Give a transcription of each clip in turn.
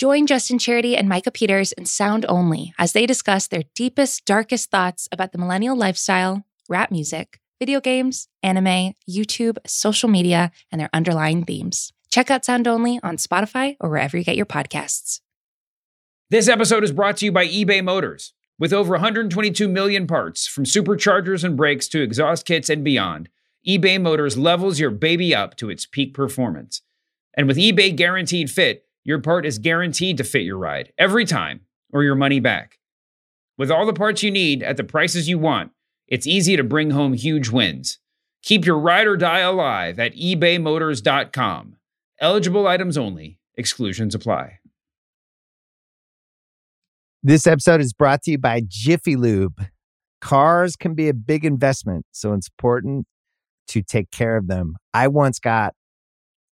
Join Justin Charity and Micah Peters in Sound Only as they discuss their deepest, darkest thoughts about the millennial lifestyle, rap music, video games, anime, YouTube, social media, and their underlying themes. Check out Sound Only on Spotify or wherever you get your podcasts. This episode is brought to you by eBay Motors. With over 122 million parts, from superchargers and brakes to exhaust kits and beyond, eBay Motors levels your baby up to its peak performance. And with eBay Guaranteed Fit, your part is guaranteed to fit your ride every time or your money back. With all the parts you need at the prices you want, it's easy to bring home huge wins. Keep your ride or die alive at ebaymotors.com. Eligible items only, exclusions apply. This episode is brought to you by Jiffy Lube. Cars can be a big investment, so it's important to take care of them. I once got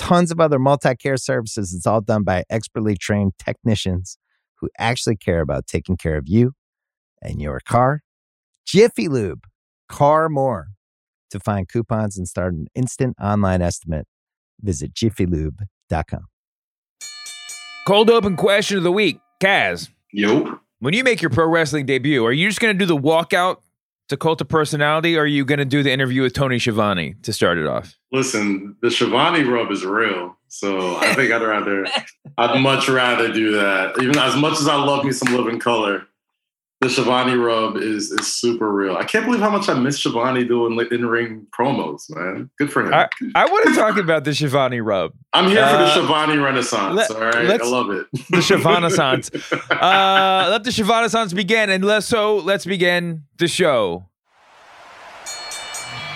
tons of other multi care services. It's all done by expertly trained technicians who actually care about taking care of you and your car. Jiffy Lube, car more. To find coupons and start an instant online estimate, visit jiffylube.com. Cold open question of the week. Kaz, Yo. when you make your pro wrestling debut, are you just going to do the walkout to Cult of Personality or are you going to do the interview with Tony Schiavone to start it off? Listen, the Schiavone rub is real. So I think I'd rather, I'd much rather do that. Even as much as I love me some living color, the Schiavone rub is is super real. I can't believe how much I miss Schiavone doing in ring promos, man. Good for him. I, I want to talk about the Schiavone rub, I'm here for the Uh, Schiavone Renaissance. let- all right, I love it. the Shivanaissance. uh, let the Shivanaissance begin. And let's, so let's begin the show.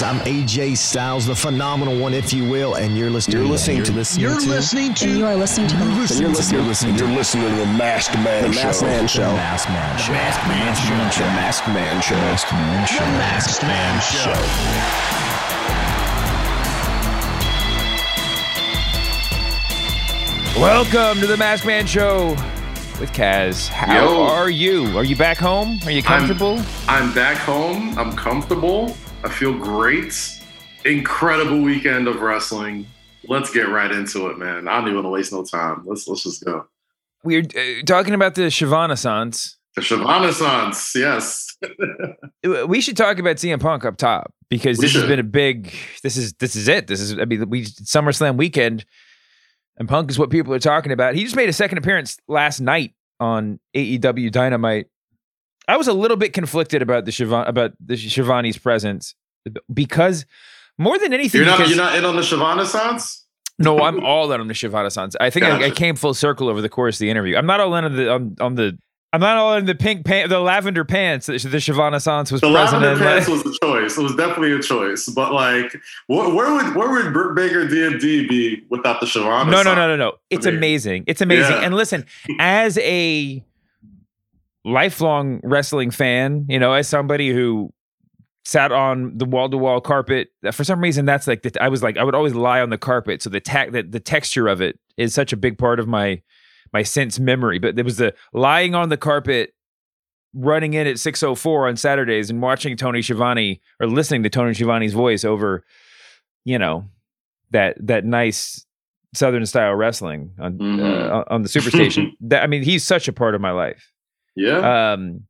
I'm AJ Styles, the phenomenal one, if you will, and you're listening. You're listening you're to- listening You're to listening to. You are listening to You're listening, You're listening, you're listening to the Masked Man the Show. Masked Man The Masked Man Show. Masked Man Show. The Masked Man Show. Masked Man Show. Masked Man Show. Welcome to the Mask Man Show with Kaz. How Yo. are you? Are you back home? Are you comfortable? I'm back home. I'm comfortable. I feel great. Incredible weekend of wrestling. Let's get right into it, man. I don't even want to waste no time. Let's let's just go. We're uh, talking about the Shivanaissance. The Shivanaissance, yes. We should talk about CM Punk up top because We this has been a big. This is this is it. This is I mean we SummerSlam weekend, and Punk is what people are talking about. He just made a second appearance last night on AEW Dynamite. I was a little bit conflicted about the Shivan about the Schiavone's presence because more than anything, You're not because, you're not in on the Shivanaissance? no, I'm all in on the Shivanaissance. I think I, I came full circle over the course of the interview. I'm not all in on the on, on the. I'm not all in the pink pants, the lavender pants that the Shivanaissance was The present lavender pants was a choice. It was definitely a choice. But like, where, where would where would Britt Baker DMD be without the Shivanaissance? No, no, no, no, no. It's amazing. It's amazing. yeah. And listen, as a lifelong wrestling fan, you know, as somebody who sat on the wall to wall carpet, for some reason that's like the, I was like I would always lie on the carpet, so the ta- the, the texture of it is such a big part of my my sense memory. But there was the lying on the carpet running in at 604 on Saturdays and watching Tony Schiavone or listening to Tony Schiavone's voice over, you know, that that nice Southern style wrestling on Mhm. uh, on the Superstation. that I mean, he's such a part of my life. Yeah. Um,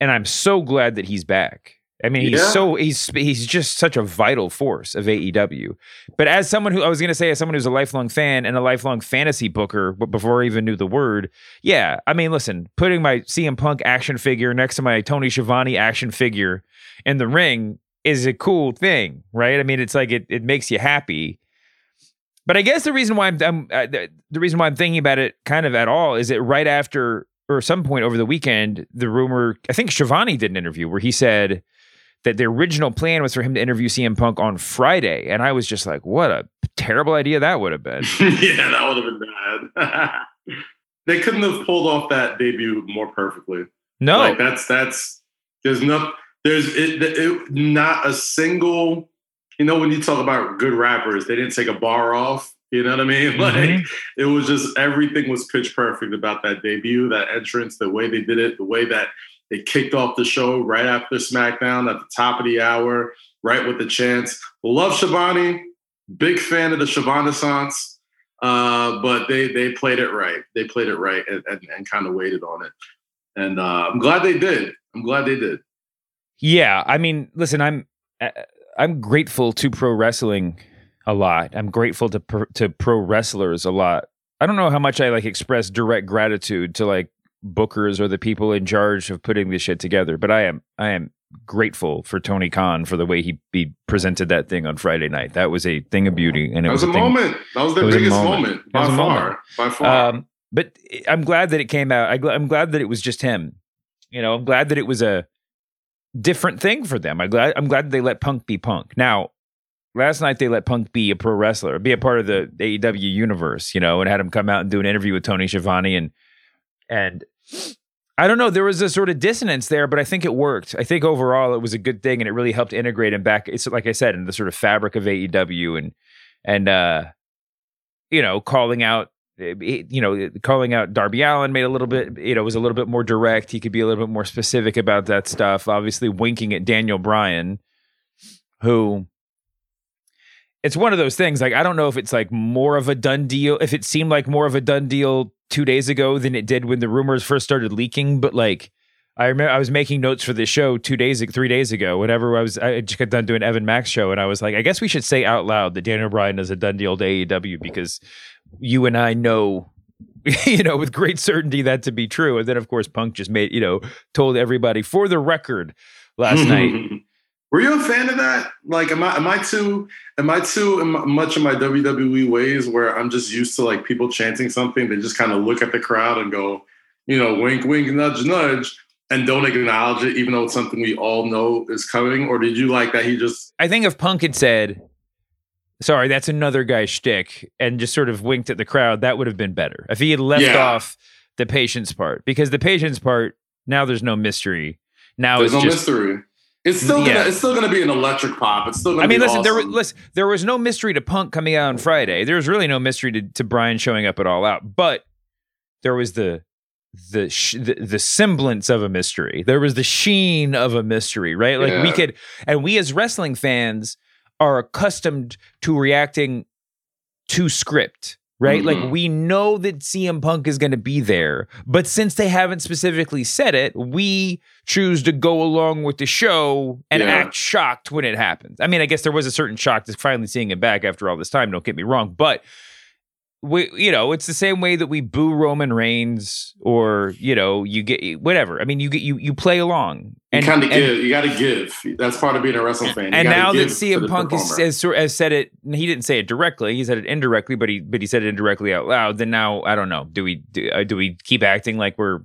and I'm so glad that he's back. I mean, he's Yeah. so he's he's just such a vital force of AEW. But as someone who I was going to say, as someone who's a lifelong fan and a lifelong fantasy booker, but before I even knew the word, yeah. I mean, listen, putting my CM Punk action figure next to my Tony Schiavone action figure in the ring is a cool thing, right? I mean, it's like it it makes you happy. But I guess the reason why I'm, I'm uh, the, the reason why I'm thinking about it kind of at all is that right after or some point over the weekend, the rumor I think Schiavone did an interview where he said that the original plan was for him to interview CM Punk on Friday, and I was just like, what a terrible idea that would have been. yeah, that would have been bad. they couldn't have pulled off that debut more perfectly. No, Like that's that's there's no there's it, it not a single you know when you talk about good rappers they didn't take a bar off you know what I mean like Mhm. it was just everything was pitch perfect about that debut that entrance the way they did it the way that they kicked off the show right after SmackDown at the top of the hour right with the chance. love Schiavone, big fan of the Shivanaissance uh, but they they played it right they played it right and, and, and kind of waited on it and uh, I'm glad they did. I'm glad they did. Yeah, I mean, listen, I'm uh, I'm grateful to pro wrestling a lot. I'm grateful to pro, to pro wrestlers a lot. I don't know how much I like express direct gratitude to like bookers or the people in charge of putting this shit together, but I am I am grateful for Tony Khan for the way he he presented that thing on Friday night. That was a thing of beauty, and it That was, a thing- moment. That was the was biggest moment. moment, by far. moment. By far. Um, but I'm glad that it came out. I gl- I'm glad that it was just him. You know, I'm glad that it was a different thing for them. I'm glad. I'm glad they let Punk be Punk. Now, last night they let Punk be a pro wrestler, be a part of the AEW universe. You know, and had him come out and do an interview with Tony Schiavone and and. I don't know. There was a sort of dissonance there, but I think it worked. I think overall it was a good thing, and it really helped integrate him back. It's like I said, in the sort of fabric of AEW, and and uh, you know, calling out you know, calling out Darby Allin made a little bit, you know, was a little bit more direct. He could be a little bit more specific about that stuff. Obviously, winking at Daniel Bryan, who it's one of those things. Like, I don't know if it's like more of a done deal, if it seemed like more of a done deal two days ago than it did when the rumors first started leaking. But like, I remember I was making notes for this show two days, three days ago. Whenever I was, I just got done doing Evan Mack's show, and I was like, I guess we should say out loud that Daniel Bryan is a done deal to AEW because you and I know, you know, with great certainty that to be true. And then, of course, Punk just made, you know, told everybody for the record last night. Were you a fan of that? Like, am I am I too am I too in much of my WWE ways where I'm just used to like people chanting something, they just kind of look at the crowd and go, you know, wink, wink, nudge, nudge, and don't acknowledge it, even though it's something we all know is coming? Or did you like that he just I think if Punk had said, sorry, that's another guy's shtick, and just sort of winked at the crowd, that would have been better. If he had left Yeah. off the patience part, because the patience part, now there's no mystery. Now there's it's no just, mystery? It's still Yeah. gonna it's still gonna be an electric pop. It's still gonna I mean, listen, there listen, there was no mystery to Punk coming out on Friday. There was really no mystery to, to Bryan showing up at all out, but there was the the, sh- the the semblance of a mystery. There was the sheen of a mystery, right? Like we could, and we as wrestling fans are accustomed to reacting to script. Right? Like Mhm. we know that CM Punk is going to be there, but since they haven't specifically said it, we choose to go along with the show and Yeah. act shocked when it happens. I mean, I guess there was a certain shock to finally seeing him back after all this time. Don't get me wrong, but we, you know, it's the same way that we boo Roman Reigns, or you know, you get whatever. I mean, you get you you play along, you kind of give. You got to give. That's part of being a wrestling fan. You and now that CM Punk has, has said it, he didn't say it directly. He said it indirectly, but he but he said it indirectly out loud. Then now I don't know. Do we do, uh, do we keep acting like we're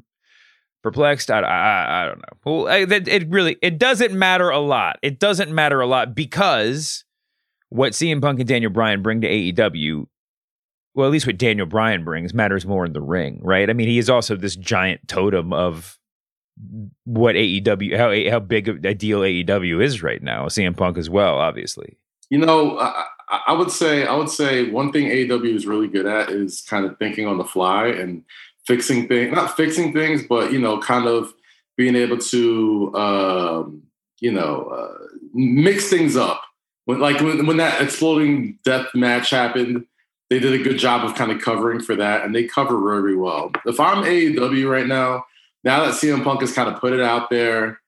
perplexed? I, I, I don't know. Well, I, that, it really it doesn't matter a lot. It doesn't matter a lot because what CM Punk and Daniel Bryan bring to AEW. Well, at least what Daniel Bryan brings matters more in the ring, right? I mean, he is also this giant totem of what AEW, how how big a deal AEW is right now. CM Punk as well, obviously. You know, I, I- would say I would say one thing AEW is really good at is kind of thinking on the fly and fixing things. Not fixing things, but you know, kind of being able to um, you know uh, mix things up. When like when, when that exploding death match happened, they did a good job of kind of covering for that, and they cover very well. If I'm AEW right now, now that CM Punk has kind of put it out there.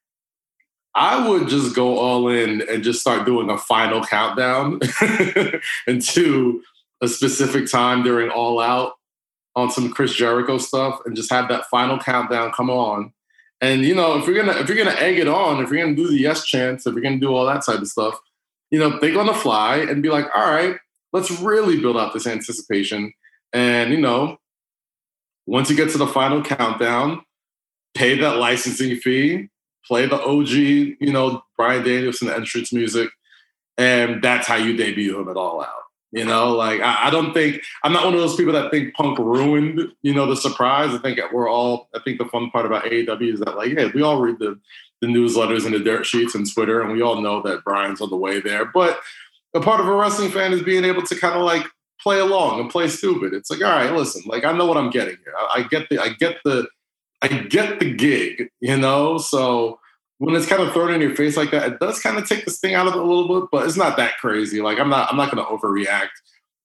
I would just go all in and just start doing a final countdown into a specific time during All Out on some Chris Jericho stuff, and just have that final countdown come on. And you know, if you're gonna if you're gonna egg it on, if you're gonna do the yes chance, if you're gonna do all that type of stuff, you know, think on the fly and be like, all right, let's really build out this anticipation. And you know, once you get to the final countdown, pay that licensing fee, play the OG, you know, Bryan Danielson entrance music, and that's how you debut him at All Out. You know, like I, I, don't think I'm not one of those people that think Punk ruined, you know, the surprise. I think we're all. I think the fun part about AEW is that, like, yeah, we all read the the newsletters and the dirt sheets and Twitter, and we all know that Bryan's on the way there. But a part of a wrestling fan is being able to kind of like play along and play stupid. It's like, all right, listen, like I know what I'm getting here. I, I get the, I get the, I get the gig, you know. So when it's kind of thrown in your face like that, it does kind of take the sting out of it a little bit, but it's not that crazy. Like I'm not I'm not going to overreact.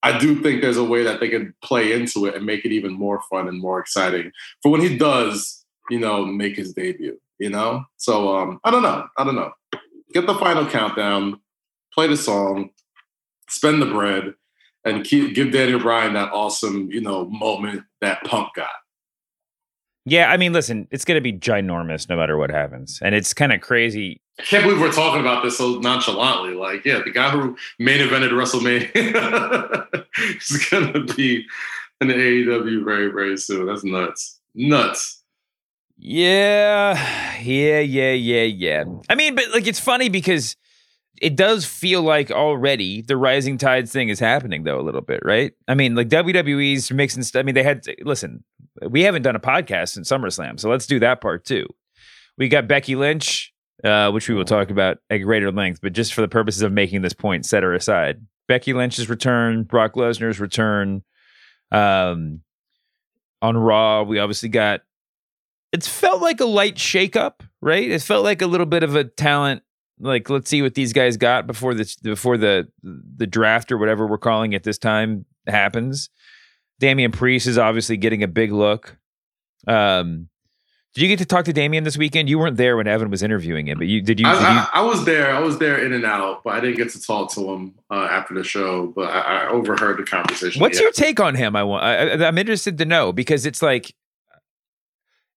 I do think there's a way that they can play into it and make it even more fun and more exciting for when he does, you know, make his debut. You know, so um, I don't know. I don't know. Get the final countdown, play the song, spend the bread, and keep, give Daniel Bryan that awesome, you know, moment that Punk got. Yeah, I mean, listen, it's going to be ginormous no matter what happens, and it's kind of crazy. I can't believe we're talking about this so nonchalantly. Like, yeah, the guy who main evented WrestleMania is going to be in the AEW very, very soon. That's nuts, nuts. Yeah, yeah, yeah, yeah, yeah. I mean, but like, it's funny because it does feel like already the rising tides thing is happening though a little bit, right? I mean, like WWE's mixing stuff. I mean, they had to, listen. We haven't done a podcast in SummerSlam, so let's do that part too. We got Becky Lynch, uh, which we will talk about at greater length, but just for the purposes of making this point, set her aside. Becky Lynch's return, Brock Lesnar's return. Um, on Raw, we obviously got. It's felt like a light shakeup, right? It felt like a little bit of a talent like let's see what these guys got before this before the the draft or whatever we're calling it this time happens. Damian Priest is obviously getting a big look. Um, did you get to talk to Damian this weekend? You weren't there when Evan was interviewing him, but you did you? I, did you... I, I was there. I was there in and out, but I didn't get to talk to him uh, after the show. But I, I overheard the conversation. What's your take on him? I want. I, I'm interested to know because it's like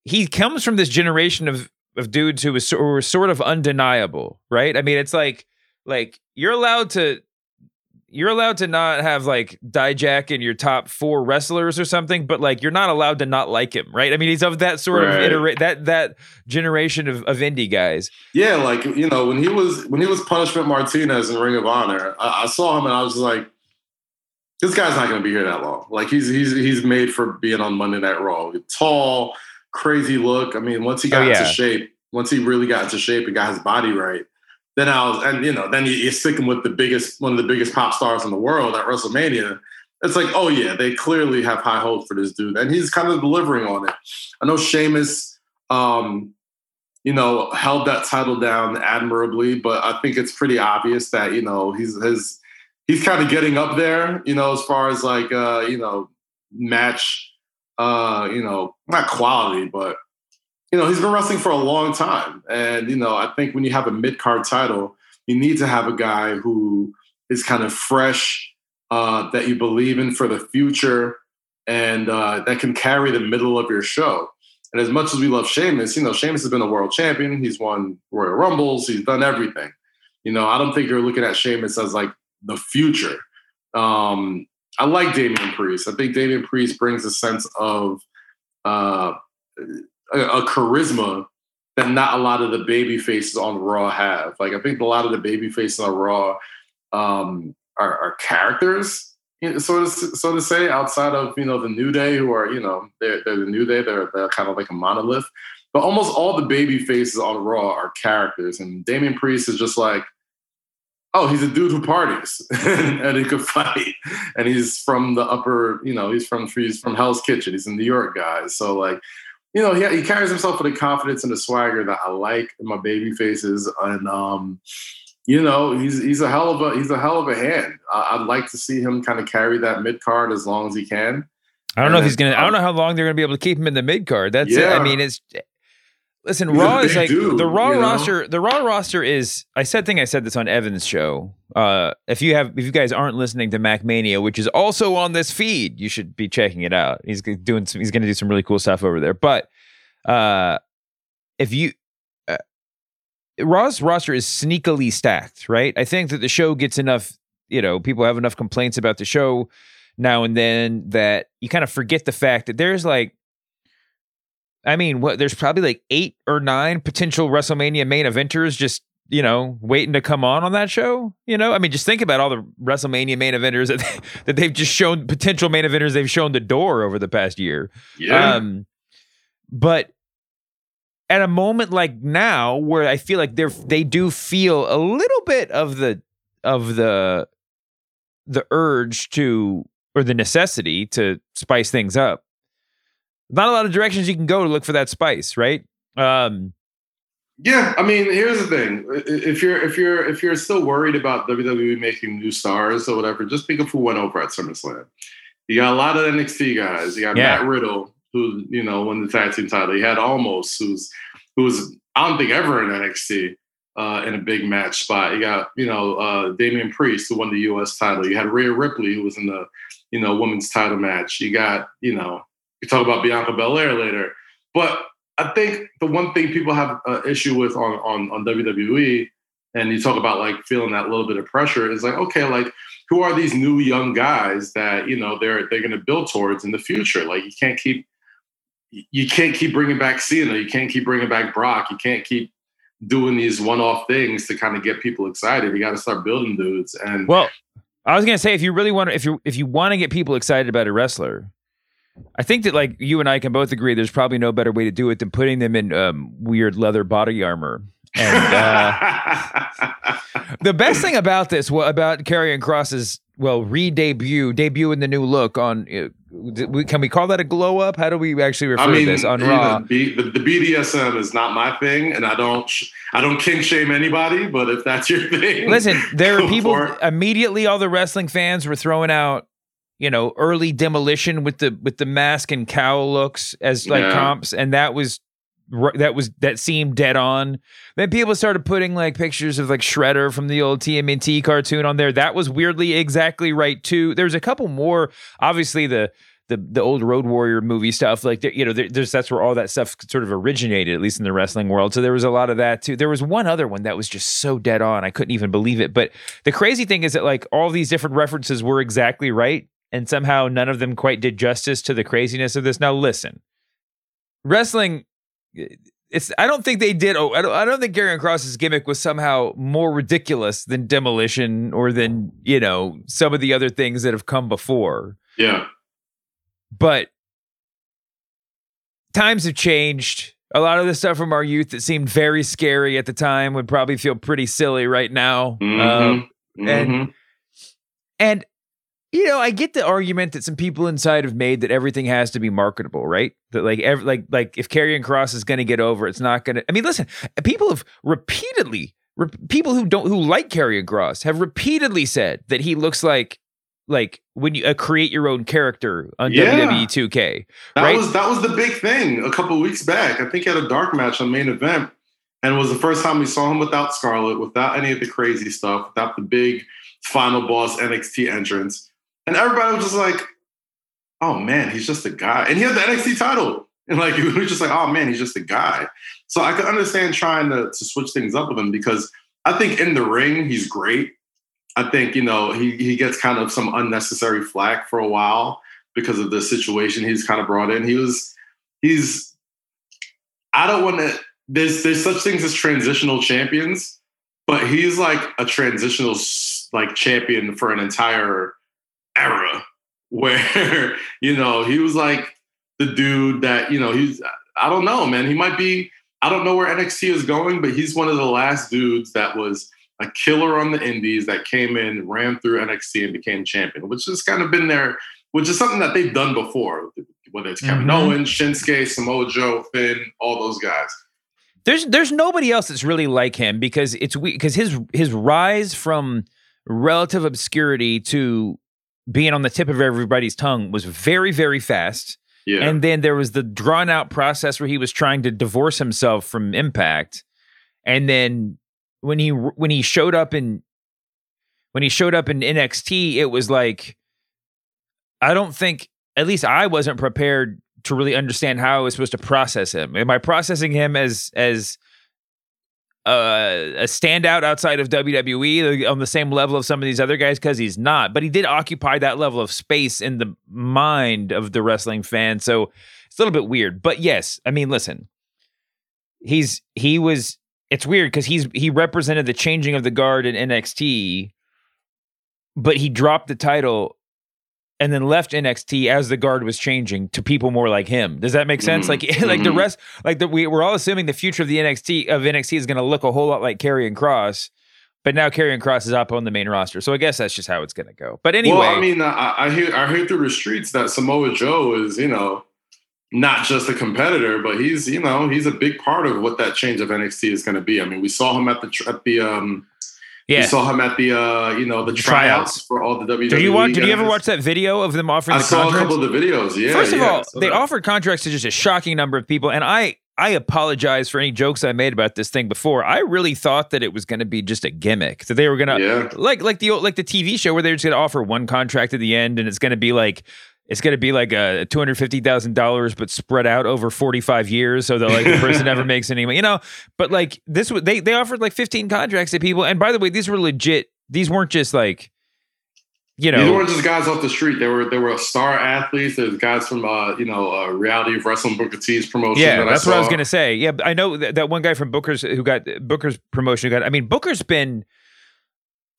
he comes from this generation of of dudes who was who were sort of undeniable, right? I mean, it's like like you're allowed to you're allowed to not have like Dijak in your top four wrestlers or something, but like you're not allowed to not like him, right? I mean, he's of that sort right. of that that generation of, of indie guys. Yeah, like you know when he was when he was Punishment Martinez in Ring of Honor, I, I saw him and I was like, this guy's not going to be here that long. Like he's he's he's made for being on Monday Night Raw. Tall, crazy look. I mean, once he got oh, yeah. into shape, once he really got into shape and got his body right, then I was, and you know, then you, are sticking with the biggest, one of the biggest pop stars in the world at WrestleMania. It's like, oh yeah, they clearly have high hopes for this dude, and he's kind of delivering on it. I know Sheamus, um, you know, held that title down admirably, but I think it's pretty obvious that you know he's his he's kind of getting up there, you know, as far as like uh, you know match uh, you know, not quality, but you know, he's been wrestling for a long time. And, you know, I think when you have a mid card title, you need to have a guy who is kind of fresh, uh, that you believe in for the future, and uh, that can carry the middle of your show. And as much as we love Sheamus, you know, Sheamus has been a world champion. He's won Royal Rumbles. He's done everything. You know, I don't think you're looking at Sheamus as like the future. Um, I like Damian Priest. I think Damian Priest brings a sense of uh, a, a, charisma that not a lot of the baby faces on Raw have. Like I think a lot of the baby faces on Raw um, are, are, characters, so to so to say, outside of you know the New Day, who are you know they're, they're the New Day. They're, they're kind of like a monolith. But almost all the baby faces on Raw are characters, and Damian Priest is just like oh, he's a dude who parties and he could fight. And he's from the upper, you know, he's from he's from Hell's Kitchen. He's a New York guy. So like, you know, he, he carries himself with a confidence and a swagger that I like in my baby faces. And um, you know, he's he's a hell of a he's a hell of a hand. I'd like to see him kind of carry that mid card as long as he can. I don't and know if he's gonna. I don't know how long they're gonna be able to keep him in the mid card. That's yeah. it. I mean, it's Listen, He's Raw is like dude, the Raw you know? roster. The Raw roster is. I said thing I said this on Evan's show. Uh, if you have, if you guys aren't listening to Mack Mania, which is also on this feed, you should be checking it out. He's doing. Some, he's going to do some really cool stuff over there. But uh, if you uh, Raw's roster is sneakily stacked, right? I think that the show gets enough. You know, people have enough complaints about the show now and then that you kind of forget the fact that there's like I mean, what there's probably like eight or nine potential WrestleMania main eventers just, you know, waiting to come on on that show. You know, I mean, just think about all the WrestleMania main eventers that, they, that they've just shown potential main eventers they've shown the door over the past year. Yeah. Um, but at a moment like now where I feel like they're they do feel a little bit of the of the the urge to or the necessity to spice things up. Not a lot of directions you can go to look for that spice, right? Um, Yeah, I mean, here's the thing: if you're if you're if you're still worried about WWE making new stars or whatever, just think of who went over at SummerSlam. You got a lot of NXT guys. You got Yeah. Matt Riddle, who you know won the tag team title. You had Omos, who's who was I don't think ever in NXT uh, in a big match spot. You got you know uh, Damian Priest, who won the U.S. title. You had Rhea Ripley, who was in the you know women's title match. You got you know you talk about Bianca Belair later, but I think the one thing people have an issue with on, on on WWE, and you talk about like feeling that little bit of pressure, is like, okay, like who are these new young guys that you know they're they're going to build towards in the future? Like you can't keep you can't keep bringing back Cena, you can't keep bringing back Brock, you can't keep doing these one-off things to kind of get people excited. You got to start building dudes. And well, I was gonna say if you really want to, if you if you want to get people excited about a wrestler, I think that like you and I can both agree, there's probably no better way to do it than putting them in um, weird leather body armor. And uh, the best thing about this, well, about Karrion Kross's well re-debut, debut in the new look on, uh, can we call that a glow up? How do we actually refer I mean, to this on Raw? B- the, the BDSM is not my thing, and I don't sh- I don't kink shame anybody. But if that's your thing, Listen, there are people immediately. All the wrestling fans were throwing out, you know, early demolition with the with the mask and cowl looks as like Yeah. comps, and that was that was that seemed dead on. Then people started putting like pictures of like Shredder from the old TMNT cartoon on there. That was weirdly exactly right too. There's a couple more. Obviously the. The, the old Road Warrior movie stuff, like you know, there, there's that's where all that stuff sort of originated, at least in the wrestling world. So there was a lot of that too. There was one other one that was just so dead on, I couldn't even believe it. But the crazy thing is that like all these different references were exactly right, and somehow none of them quite did justice to the craziness of this. Now listen, wrestling. It's. I don't think they did. Oh, I don't. I don't think Karrion Kross's gimmick was somehow more ridiculous than Demolition or than you know some of the other things that have come before yeah, but times have changed. A lot of the stuff from our youth that seemed very scary at the time would probably feel pretty silly right now. Mhm. Um, and Mhm. and you know, I get the argument that some people inside have made that everything has to be marketable, right? That like every like like if Karrion Kross is going to get over, it's not going to. I mean, listen, people have repeatedly re- people who don't who like Karrion Kross have repeatedly said that he looks like like when you uh, create your own character on Yeah. WWE 2K, that right? was that was the big thing a couple weeks back. I think he had a dark match on main event, and it was the first time we saw him without Scarlett, without any of the crazy stuff, without the big final boss NXT entrance, and everybody was just like, "Oh man, he's just a guy," and he had the NXT title, and like we were just like, "Oh man, he's just a guy." So I could understand trying to to switch things up with him because I think in the ring he's great. I think you know he he gets kind of some unnecessary flack for a while because of the situation he's kind of brought in. He was he's I don't want to there's there's such things as transitional champions, but he's like a transitional like champion for an entire era where you know he was like the dude that you know he's I don't know man he might be I don't know where NXT is going but he's one of the last dudes that was a killer on the indies that came in ran through NXT and became champion which has kind of been there which is something that they've done before whether it's Kevin Mhm. Owens Shinsuke Samoa Joe Finn all those guys there's there's nobody else that's really like him because it's because his his rise from relative obscurity to being on the tip of everybody's tongue was very very fast Yeah. And then there was the drawn out process where he was trying to divorce himself from Impact. And then when he when he showed up in when he showed up in NXT, it was like I don't think at least I wasn't prepared to really understand how I was supposed to process him. Am I processing him as as uh, a standout outside of WWE on the same level of some of these other guys because he's not, but he did occupy that level of space in the mind of the wrestling fan. So it's a little bit weird. But yes, I mean, listen, he's he was. It's weird because he's he represented the changing of the guard in NXT, but he dropped the title and then left NXT as the guard was changing to people more like him. Does that make sense? Mhm. Like like the Mhm. rest like the, we we're all assuming the future of the NXT of NXT is going to look a whole lot like Karrion Kross, but now Karrion Kross is up on the main roster. So I guess that's just how it's going to go. But anyway, Well, I mean, I, I hear I hear through the streets that Samoa Joe is, you know, not just a competitor, but he's, you know, he's a big part of what that change of NXT is going to be. I mean, we saw him at the at the um, yeah. we saw him at the uh, you know, the, The tryouts, tryouts. for all the WWE. Did you watch? Did you ever watch that video of them offering I the saw contracts? a couple of the videos. Yeah. First of yeah, all, they that- offered contracts to just a shocking number of people, and I I apologize for any jokes I made about this thing before. I really thought that it was going to be just a gimmick that they were going to Yeah. like like the old- like the TV show where they're just going to offer one contract at the end, and it's going to be like. It's going to be like a two hundred fifty thousand dollars, but spread out over forty five years, so that like the person never makes any money, you know. But like this, was they they offered like fifteen contracts to people, and by the way, these were legit. These weren't just like, you know, These weren't just guys off the street. They were they were star athletes. There's guys from uh, you know uh, reality of wrestling Booker T's promotion. Yeah, that that's I what I was gonna say. Yeah, I know that, that one guy from Booker's who got Booker's promotion. Who got. I mean, Booker's been.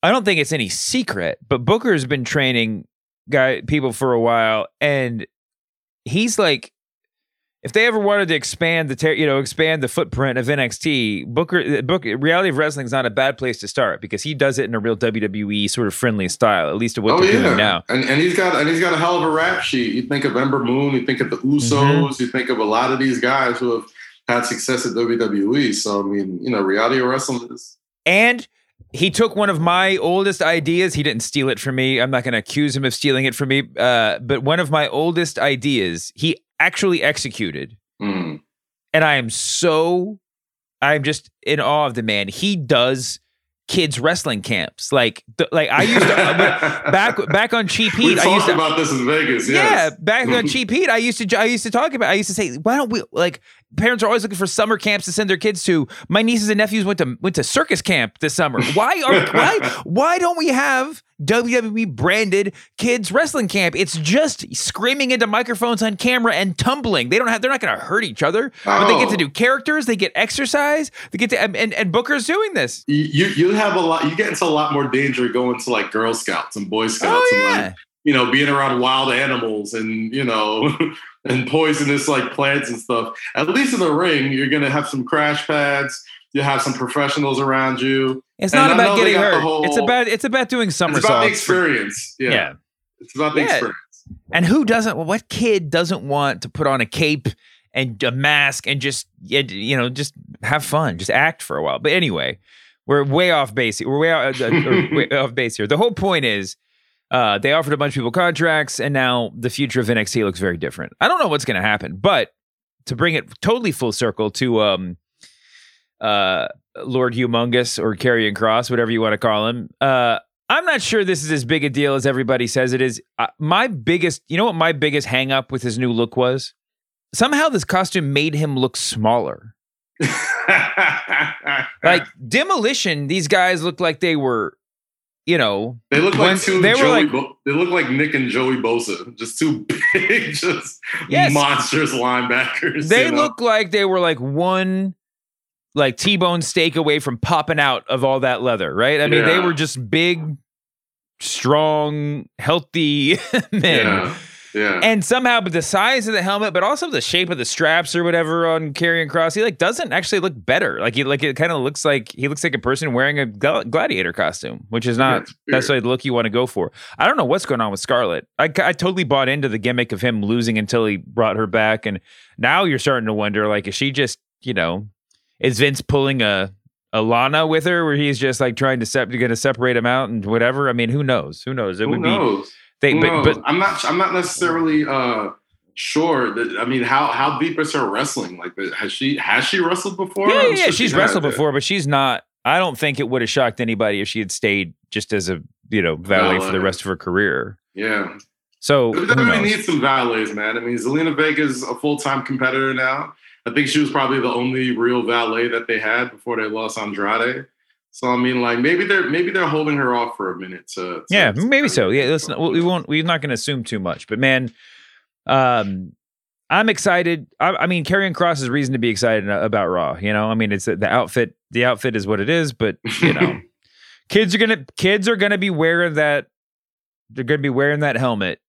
I don't think it's any secret, but Booker's been training guy people for a while, and he's like, if they ever wanted to expand the ter- you know expand the footprint of NXT, Booker Book Reality of Wrestling is not a bad place to start because he does it in a real WWE sort of friendly style, at least of what Oh they're yeah, doing now. and and he's got and he's got a hell of a rap sheet. You think of Ember Moon, you think of the Usos, Mm-hmm. you think of a lot of these guys who have had success at WWE. So I mean, you know, reality of wrestling is And he took one of my oldest ideas. He didn't steal it from me. I'm not going to accuse him of stealing it from me. Uh, but one of my oldest ideas, he actually executed. mm, And I am so, I'm just in awe of the man. He does kids wrestling camps. Like, th- like I used to uh, back back on Cheap we Heat. I used to about this in Vegas. yeah, back on Cheap Heat, I used to I used to talk about. I used to say, why don't we like? Parents are always looking for summer camps to send their kids to. My nieces and nephews went to went to circus camp this summer. Why are why why don't we have WWE branded kids wrestling camp? It's just screaming into microphones on camera and tumbling. They don't have. They're not going to hurt each other, but they get to Oh. do characters. They get exercise. They get to and and, and Booker's doing this. You you have a lot. You get into a lot more danger going to like Girl Scouts and Boy Scouts, Oh and like you know being around wild animals and you know and poisonous like plants and stuff. At least in the ring, you're gonna have some crash pads. You have some professionals around you. It's And not about getting hurt. whole- it's about it's about doing summer. It's about the experience. Yeah. yeah. It's about the Yeah. experience. And who doesn't? What kid doesn't want to put on a cape and a mask and just you know just have fun, just act for a while? But anyway, we're way off base. We're way, out, uh, way off base here. The whole point is. Uh, they offered a bunch of people contracts, and now the future of NXT looks very different. I don't know what's going to happen, but to bring it totally full circle to um, uh, Lord Humongous or Karrion Kross, whatever you want to call him, uh, I'm not sure this is as big a deal as everybody says it is. Uh, my biggest, you know what my biggest hang up with his new look was? Somehow this costume made him look smaller. Like Demolition, these guys looked like they were, you know, They look like two they were like- Bo- they look like Nick and Joey Bosa, just two big, just Yes. monstrous linebackers. they you know? look like they were like one like T-bone steak away from popping out of all that leather, right? I mean, they were just big, strong, healthy men. Yeah, yeah. And somehow, but the size of the helmet, but also the shape of the straps or whatever on Karrion Kross, he like doesn't actually look better. Like he like it kind of looks like he looks like a person wearing a gladiator costume, which is not weird. necessarily the look you want to go for. I don't know what's going on with Scarlett. I, I totally bought into the gimmick of him losing until he brought her back, and now you're starting to wonder like, is she just you know, is Vince pulling a a Lana with her, where he's just like trying to sep- going to separate him out and whatever? I mean, who knows? Who knows? It Who would knows? be they, Who but, knows? but I'm not. I'm not necessarily uh, Sure. That, I mean, how how deep is her wrestling? Like, has she has she wrestled before? Yeah, yeah, sure she's she wrestled before, but she's not. I don't think it would have shocked anybody if she had stayed just as a you know valet for the rest of her career. Yeah. So WWE needs some valets, man. I mean, Zelina Vega's a full time competitor now. I think she was probably the only real valet that they had before they lost Andrade. So I mean, like maybe they're maybe they're holding her off for a minute to. to- Yeah, to maybe so. Yeah, get let's not, going. we won't. We're not going to assume too much, but man, um, I'm excited. I, I mean, Karrion Kross is reason to be excited about Raw. You know, I mean, it's the outfit. The outfit is what it is, but you know, kids are gonna kids are gonna be wearing that. They're gonna be wearing that helmet.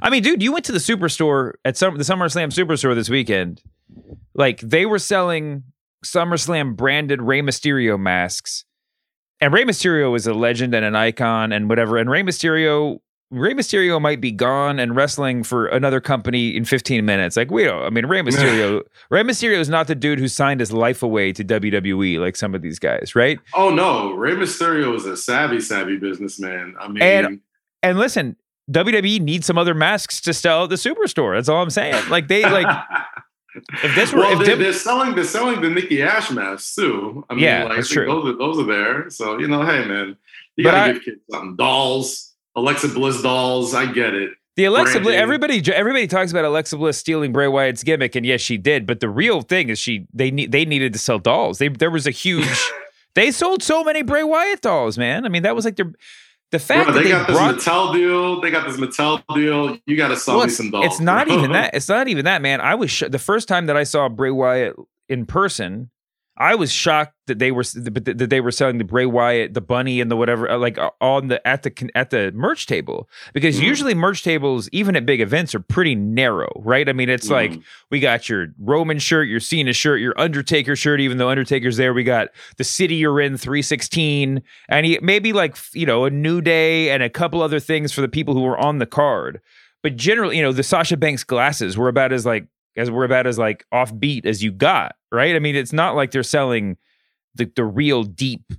I mean, dude, you went to the superstore at some the SummerSlam superstore this weekend. Like they were selling SummerSlam branded Rey Mysterio masks. And Rey Mysterio is a legend and an icon and whatever. And Rey Mysterio, Rey Mysterio might be gone and wrestling for another company in 15 minutes. Like we don't. I mean, Rey Mysterio. Rey Mysterio is not the dude who signed his life away to WWE like some of these guys, right? Oh no, Rey Mysterio is a savvy, savvy businessman. I mean, And- And listen, WWE needs some other masks to sell at the superstore. That's all I'm saying. Like they like if this were well, if they, Dib- they're selling they're selling the Nikki Ash masks too. I mean, Yeah, like, that's true. Those are, those are there. So you know, hey man, you But gotta I- give kids something. Dolls, Alexa Bliss dolls. I get it. The Alexa Bliss, everybody, everybody talks about Alexa Bliss stealing Bray Wyatt's gimmick, and yes, she did. But the real thing is, she they need they needed to sell dolls. They there was a huge, they sold so many Bray Wyatt dolls, man. I mean, that was like their the fact Bro, that they, they, got this brought. Mattel deal. They got this Mattel deal. You got to sell Well, me some dolls. it's not even that. It's not even that, man. I was sh- the first time that I saw Bray Wyatt in person. I was shocked that they were that that they were selling the Bray Wyatt, the bunny, and the whatever, uh, like uh, on the at the at the merch table. Because Mhm. usually merch tables, even at big events, are pretty narrow, right? I mean, it's like Mhm. we got your Roman shirt, your Cena shirt, your Undertaker shirt. Even though Undertaker's there, we got the city you're in, three sixteen, and he, maybe like you know a New Day and a couple other things for the people who were on the card. But generally, you know, the Sasha Banks glasses were about as like as were about as like offbeat as you got, right? I mean, it's not like they're selling the the real deep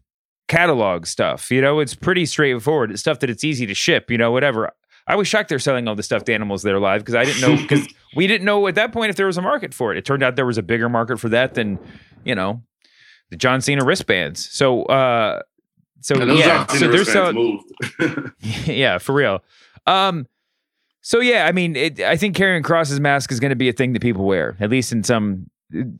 catalog stuff. You know, it's pretty straightforward. It's stuff that it's easy to ship. You know, whatever. I was shocked they're selling all the stuffed animals that are live because I didn't know because we didn't know at that point if there was a market for it. It turned out there was a bigger market for that than you know the John Cena wristbands. So uh so yeah, Cena so they're selling moved. yeah, for real. Um, so yeah, I mean, it, I think Karrion Kross's mask is going to be a thing that people wear, at least in some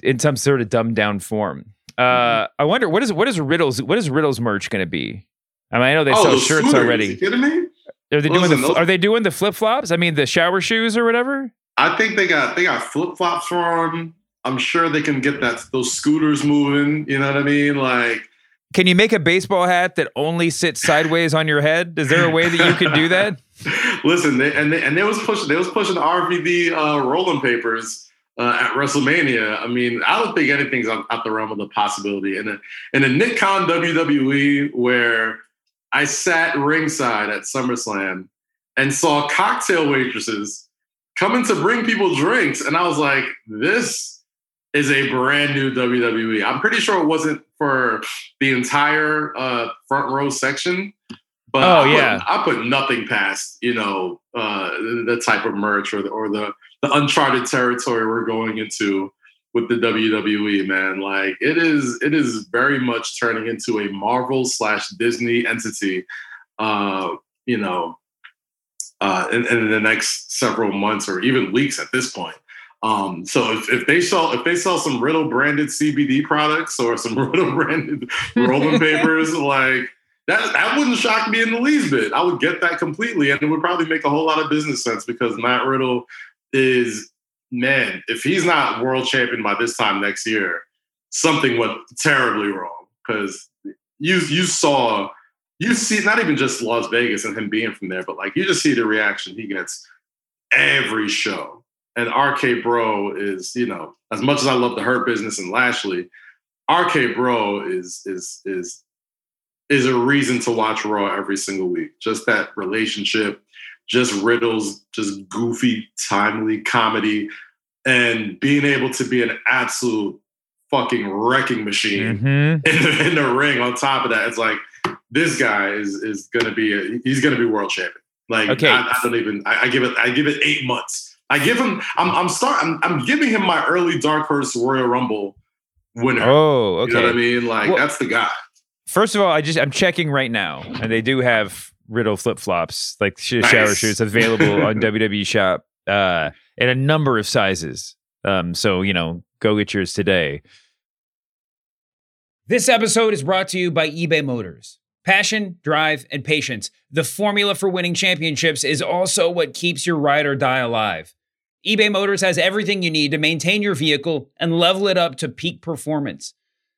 in some sort of dumbed down form. Uh, Mm-hmm. I wonder what is what is Riddle's what is Riddle's merch going to be? I mean, I know they oh, sell shirts scooters, already. You kidding me? Are they doing the those- Are they doing the flip flops? I mean, the shower shoes or whatever. I think they got they got flip flops for them. I'm sure they can get that those scooters moving. You know what I mean? Like Can you make a baseball hat that only sits sideways on your head? Is there a way that you could do that? Listen, they, and they, and they was pushing they was pushing the RVD uh, rolling papers uh, at WrestleMania. I mean, I don't think anything's out, out the realm of the possibility. In a in a Nick Khan WWE where I sat ringside at SummerSlam and saw cocktail waitresses coming to bring people drinks, and I was like, this is a brand new WWE. I'm pretty sure it wasn't for the entire uh, front row section. But Oh, I put, yeah. I put nothing past you know uh, the type of merch or the, or the the uncharted territory we're going into with the WWE. Man, like it is it is very much turning into a Marvel slash Disney entity. Uh, you know, uh, in, in the next several months or even weeks at this point. Um, so if, if they sell if they sell some Riddle branded CBD products or some Riddle branded rolling papers, like that that wouldn't shock me in the least bit. I would get that completely, and it would probably make a whole lot of business sense because Matt Riddle is man. If he's not world champion by this time next year, something went terribly wrong because you you saw you see not even just Las Vegas and him being from there, but like you just see the reaction he gets every show. And RK Bro is, you know, as much as I love the Hurt Business and Lashley, RK Bro is is is is a reason to watch Raw every single week. Just that relationship, just Riddle's, just goofy, timely comedy, and being able to be an absolute fucking wrecking machine Mhm. in, the, in the ring. On top of that, it's like this guy is is gonna be a, he's gonna be world champion. Like Okay. I, I don't even I, I give it I give it eight months I give him. I'm. I'm start. I'm, I'm giving him my early Dark Horse Royal Rumble winner. Oh, okay. You know what I mean? Like Well- that's the guy. First of all, I just I'm checking right now, and they do have Riddle flip flops, like sh- Nice. shower shoes, available on WWE Shop uh, in a number of sizes. Um, so you know, go get yours today. This episode is brought to you by eBay Motors. Passion, drive, and patience. The formula for winning championships is also what keeps your ride or die alive. eBay Motors has everything you need to maintain your vehicle and level it up to peak performance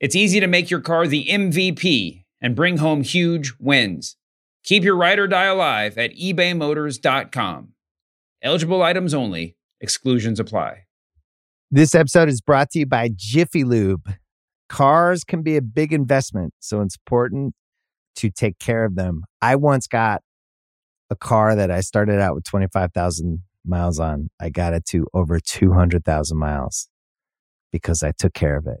it's easy to make your car the MVP and bring home huge wins. Keep your ride or die alive at ebaymotors.com. Eligible items only, exclusions apply. This episode is brought to you by Jiffy Lube. Cars can be a big investment, so it's important to take care of them. I once got a car that I started out with 25,000 miles on. I got it to over 200,000 miles because I took care of it.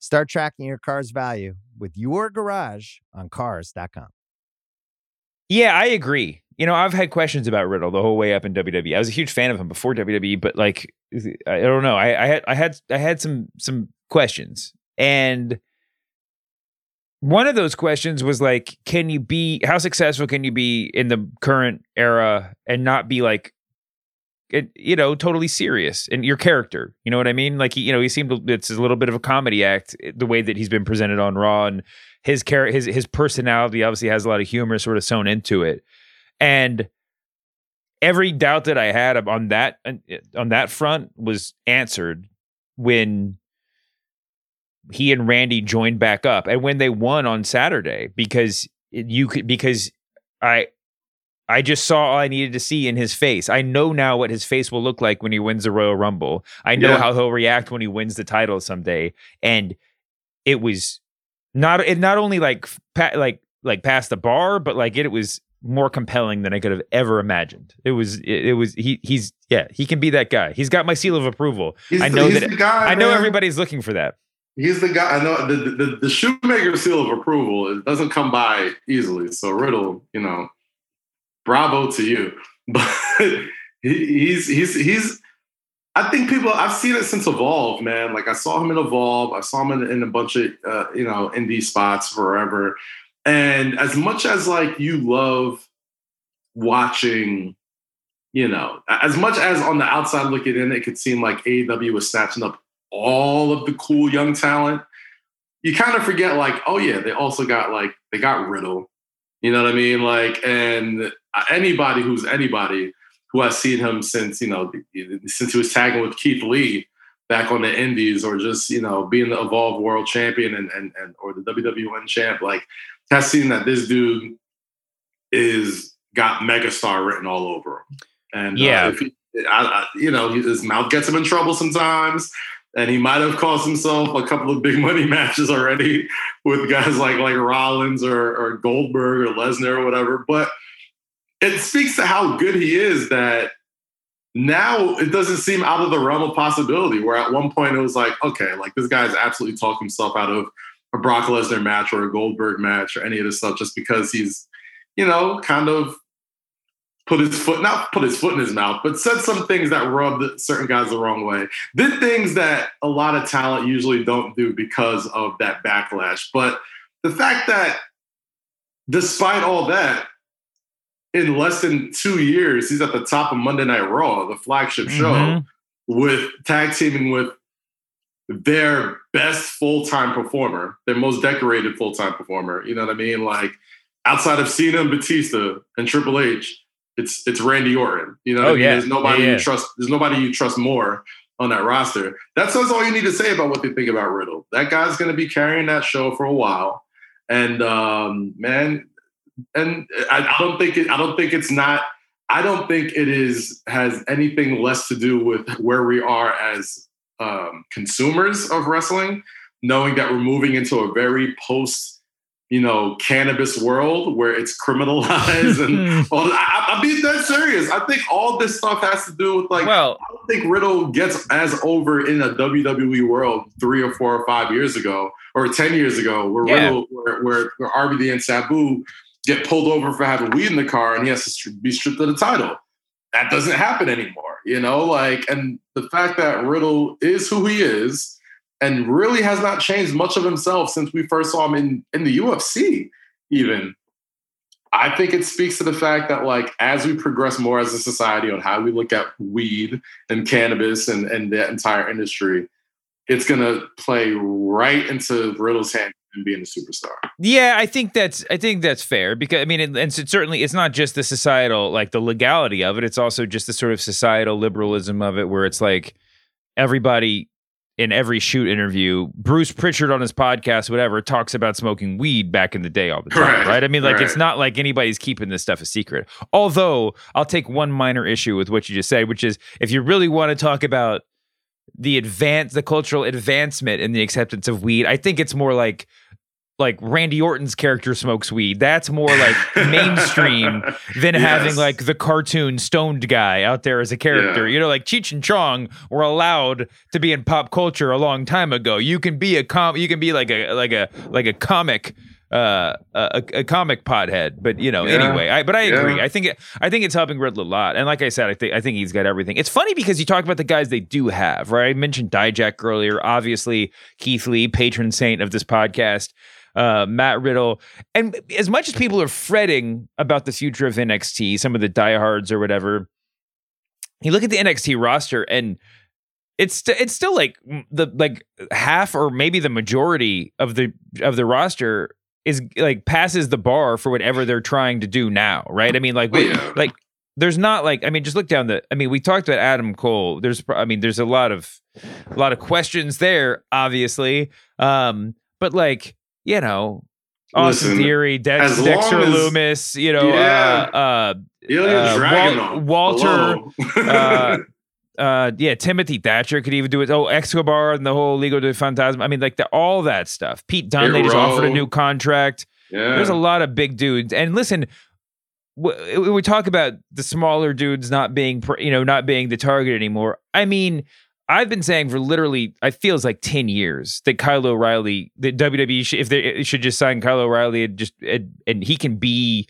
Start tracking your car's value with your garage on Cars.com. Yeah, I agree. You know, I've had questions about Riddle the whole way up in WWE. I was a huge fan of him before WWE, but like, I don't know. I, I had, I had, I had some some questions, and one of those questions was like, can you be? How successful can you be in the current era and not be like, you know, totally serious in your character? You know what I mean? Like, he, you know, he seemed it's a little bit of a comedy act eh, the way that he's been presented on Raw, and his character, his his personality obviously has a lot of humor sort of sewn into it. And every doubt that I had on that on that front was answered when he and Randy joined back up and when they won on Saturday because you could because I I just saw all I needed to see in his face. I know now what his face will look like when he wins the Royal Rumble. I know Yeah. how he'll react when he wins the title someday and it was not it not only like pa- like like past the bar but like it, was more compelling than I could have ever imagined. It was it, it was he he's yeah, he can be that guy. He's got my seal of approval. He's I the- know he's that the guy, I know man. everybody's looking for that. He's the guy. I know the, the the shoemaker seal of approval. It doesn't come by easily. So Riddle, you know, bravo to you. But he's he's he's. I think people. I've seen it since Evolve, man. Like I saw him in Evolve. I saw him in, in a bunch of uh, you know indie spots forever. And as much as like you love watching, you know, as much as on the outside looking in, it could seem like AEW was snatching up all of the cool young talent. You kind of forget, like, oh yeah, they also got like they got Riddle. You know what I mean? Like, and anybody who's anybody who has seen him since you know since he was tagging with Keith Lee back on the Indies, or just you know being the Evolve World Champion and and, and or the WWN champ, like has seen that this dude is got megastar written all over him. And uh, Yeah. if he, I, I, you know, his mouth gets him in trouble sometimes, and he might have cost himself a couple of big money matches already with guys like like Rollins or, or Goldberg or Lesnar or whatever. But it speaks to how good he is that now it doesn't seem out of the realm of possibility. Where at one point it was like, okay, like this guy's absolutely talked himself out of a Brock Lesnar match or a Goldberg match or any of this stuff just because he's, you know, kind of put his foot not put his foot in his mouth, but said some things that rubbed certain guys the wrong way. Did things that a lot of talent usually don't do because of that backlash. But the fact that despite all that, in less than two years, he's at the top of Monday Night Raw, the flagship show, Mhm. with tag teaming with their best full time performer, their most decorated full time performer. You know what I mean? Like outside of Cena and Batista and Triple H, it's it's Randy Orton. You know Oh, I mean? yeah. There's nobody Yeah, yeah. you trust. There's nobody you trust more on that roster. That's that's all you need to say about what they think about Riddle. That guy's going to be carrying that show for a while, and um, man, and I, I don't think it, I don't think it's not. I don't think it is has anything less to do with where we are as um, consumers of wrestling, knowing that we're moving into a very post, you know, cannabis world where it's criminalized and hmm. all. I, I'm being that serious. I think all this stuff has to do with like. well, I don't think Riddle gets as over in a WWE world three or four or five years ago or ten years ago, where Yeah. Riddle, where, where, where RVD and Sabu get pulled over for having weed in the car and he has to be stripped of the title. That doesn't happen anymore, you know. Like, and the fact that Riddle is who he is and really has not changed much of himself since we first saw him in in the UFC, even. I think it speaks to the fact that, like, as we progress more as a society on how we look at weed and cannabis and, and that entire industry, it's going to play right into Riddle's hand in being a superstar. Yeah, I think that's I think that's fair because I mean, it, and so certainly it's not just the societal like the legality of it; it's also just the sort of societal liberalism of it, where it's like everybody in every shoot interview, Bruce Pritchard on his podcast, whatever, talks about smoking weed back in the day all the time, right? Right, I mean, like it's not like anybody's keeping this stuff a secret. Although I'll take one minor issue with what you just said, which is if you really want to talk about the advance, the cultural advancement in the acceptance of weed, I think it's more like like Randy Orton's character smokes weed. That's more like mainstream than having like the cartoon stoned guy out there as a character. Yeah. You know, like Cheech and Chong were allowed to be in pop culture a long time ago. You can be a com you can be like a like a like a comic uh a, a comic pothead but you know Yeah. anyway I but I agree Yeah. I think it, I think it's helping Riddle a lot and like I said I think I think he's got everything it's funny because you talk about the guys they do have right I mentioned Dijak earlier obviously Keith Lee patron saint of this podcast uh, Matt Riddle. And as much as people are fretting about the future of NXT, some of the diehards or whatever, you look at the NXT roster and it's st- it's still like the like half or maybe the majority of the of the roster is like passes the bar for whatever they're trying to do now, right? I mean, like we- like there's not like I mean, just look down the. I mean, we talked about Adam Cole. There's I mean, there's a lot of a lot of questions there, obviously. Um, but like you know, Austin Listen, Theory, Dex, Dexter as- Lumis, you know, Yeah. uh, uh, Uh, Wal- Walter, uh, uh, yeah, Timothy Thatcher could even do it. Oh, Escobar and the whole Legado del Fantasma. I mean, like the, all that stuff. Pete Dunne, they just offered a new contract. yeah. There's a lot of big dudes. And listen, w- we talk about the smaller dudes not being, you know, not being the target anymore. I mean, I've been saying for literally, I feels like ten years that Kyle O'Reilly, that WWE, should, if they should just sign Kyle O'Reilly and just and, and he can be.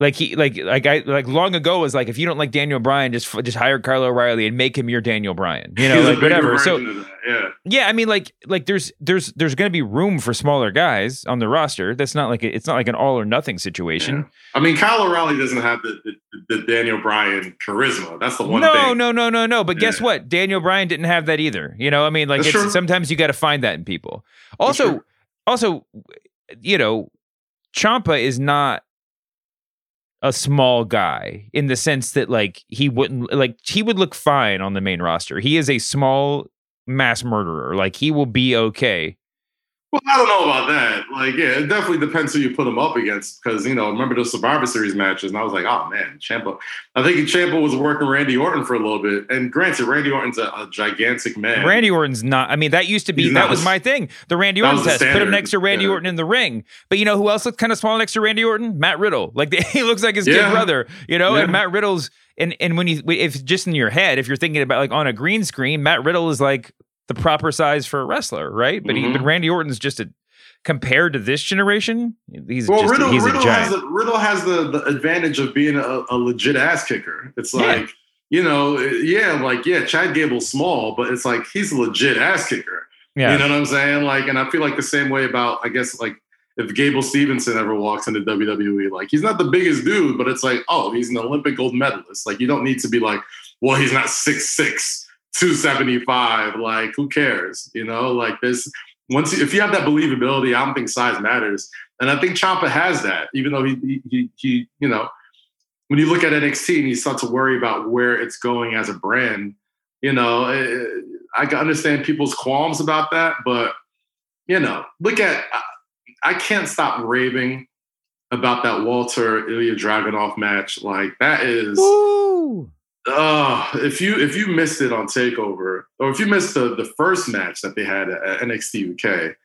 Like he like like I like long ago was like if you don't like Daniel Bryan just just hire Kyle O'Reilly and make him your Daniel Bryan you know like whatever so Yeah. yeah, I mean, like, like there's there's there's going to be room for smaller guys on the roster. That's not like a, it's not like an all or nothing situation. Yeah. I mean, Kyle O'Reilly doesn't have the, the, the Daniel Bryan charisma. That's the one no, thing. no, no, no, no. But guess what? Daniel Bryan didn't have that either. You know, I mean, like, it's, sometimes you got to find that in people. Also, also, you know, Ciampa is not a small guy in the sense that like he wouldn't like he would look fine on the main roster. He is a small mass murderer. Like he will be okay. Well, I don't know about that. Like, yeah, it definitely depends who you put him up against. Because you know, remember those Survivor Series matches, and I was like, oh man, Ciampa. I think Ciampa was working Randy Orton for a little bit. And granted, Randy Orton's a, a gigantic man. Randy Orton's not. I mean, that used to be He's that was a- my thing. The Randy Orton test. Put him next to Randy Yeah. Orton in the ring. But you know who else looks kind of small next to Randy Orton? Matt Riddle. Like he looks like his kid brother. You know, Yeah. and Matt Riddle's and and when you if just in your head, if you're thinking about like on a green screen, Matt Riddle is like the proper size for a wrestler, right? But he, Mhm. but Randy Orton's just a compared to this generation, he's well, just Riddle, he's Riddle a has the, Riddle has the, the advantage of being a, a legit ass kicker. It's Yeah. like, you know, yeah, like, yeah, Chad Gable's small, but it's like he's a legit ass kicker. yeah. You know what I'm saying? Like, and I feel like the same way about, I guess, like if Gable Stevenson ever walks into WWE, like he's not the biggest dude, but it's like, oh, he's an Olympic gold medalist. Like, you don't need to be like, well, he's not 6'6, 275. Like, who cares? You know, like this. Once if you have that believability, I don't think size matters, and I think Ciampa has that. Even though he he he, you know, when you look at NXT and you start to worry about where it's going as a brand, you know, eh, I can understand people's qualms about that, but you know, look at I can't stop raving about that Walter Ilya Dragunov match. Like that is Woo! Uh if you if you missed it on Takeover, or if you missed the the first match that they had at NXT UK,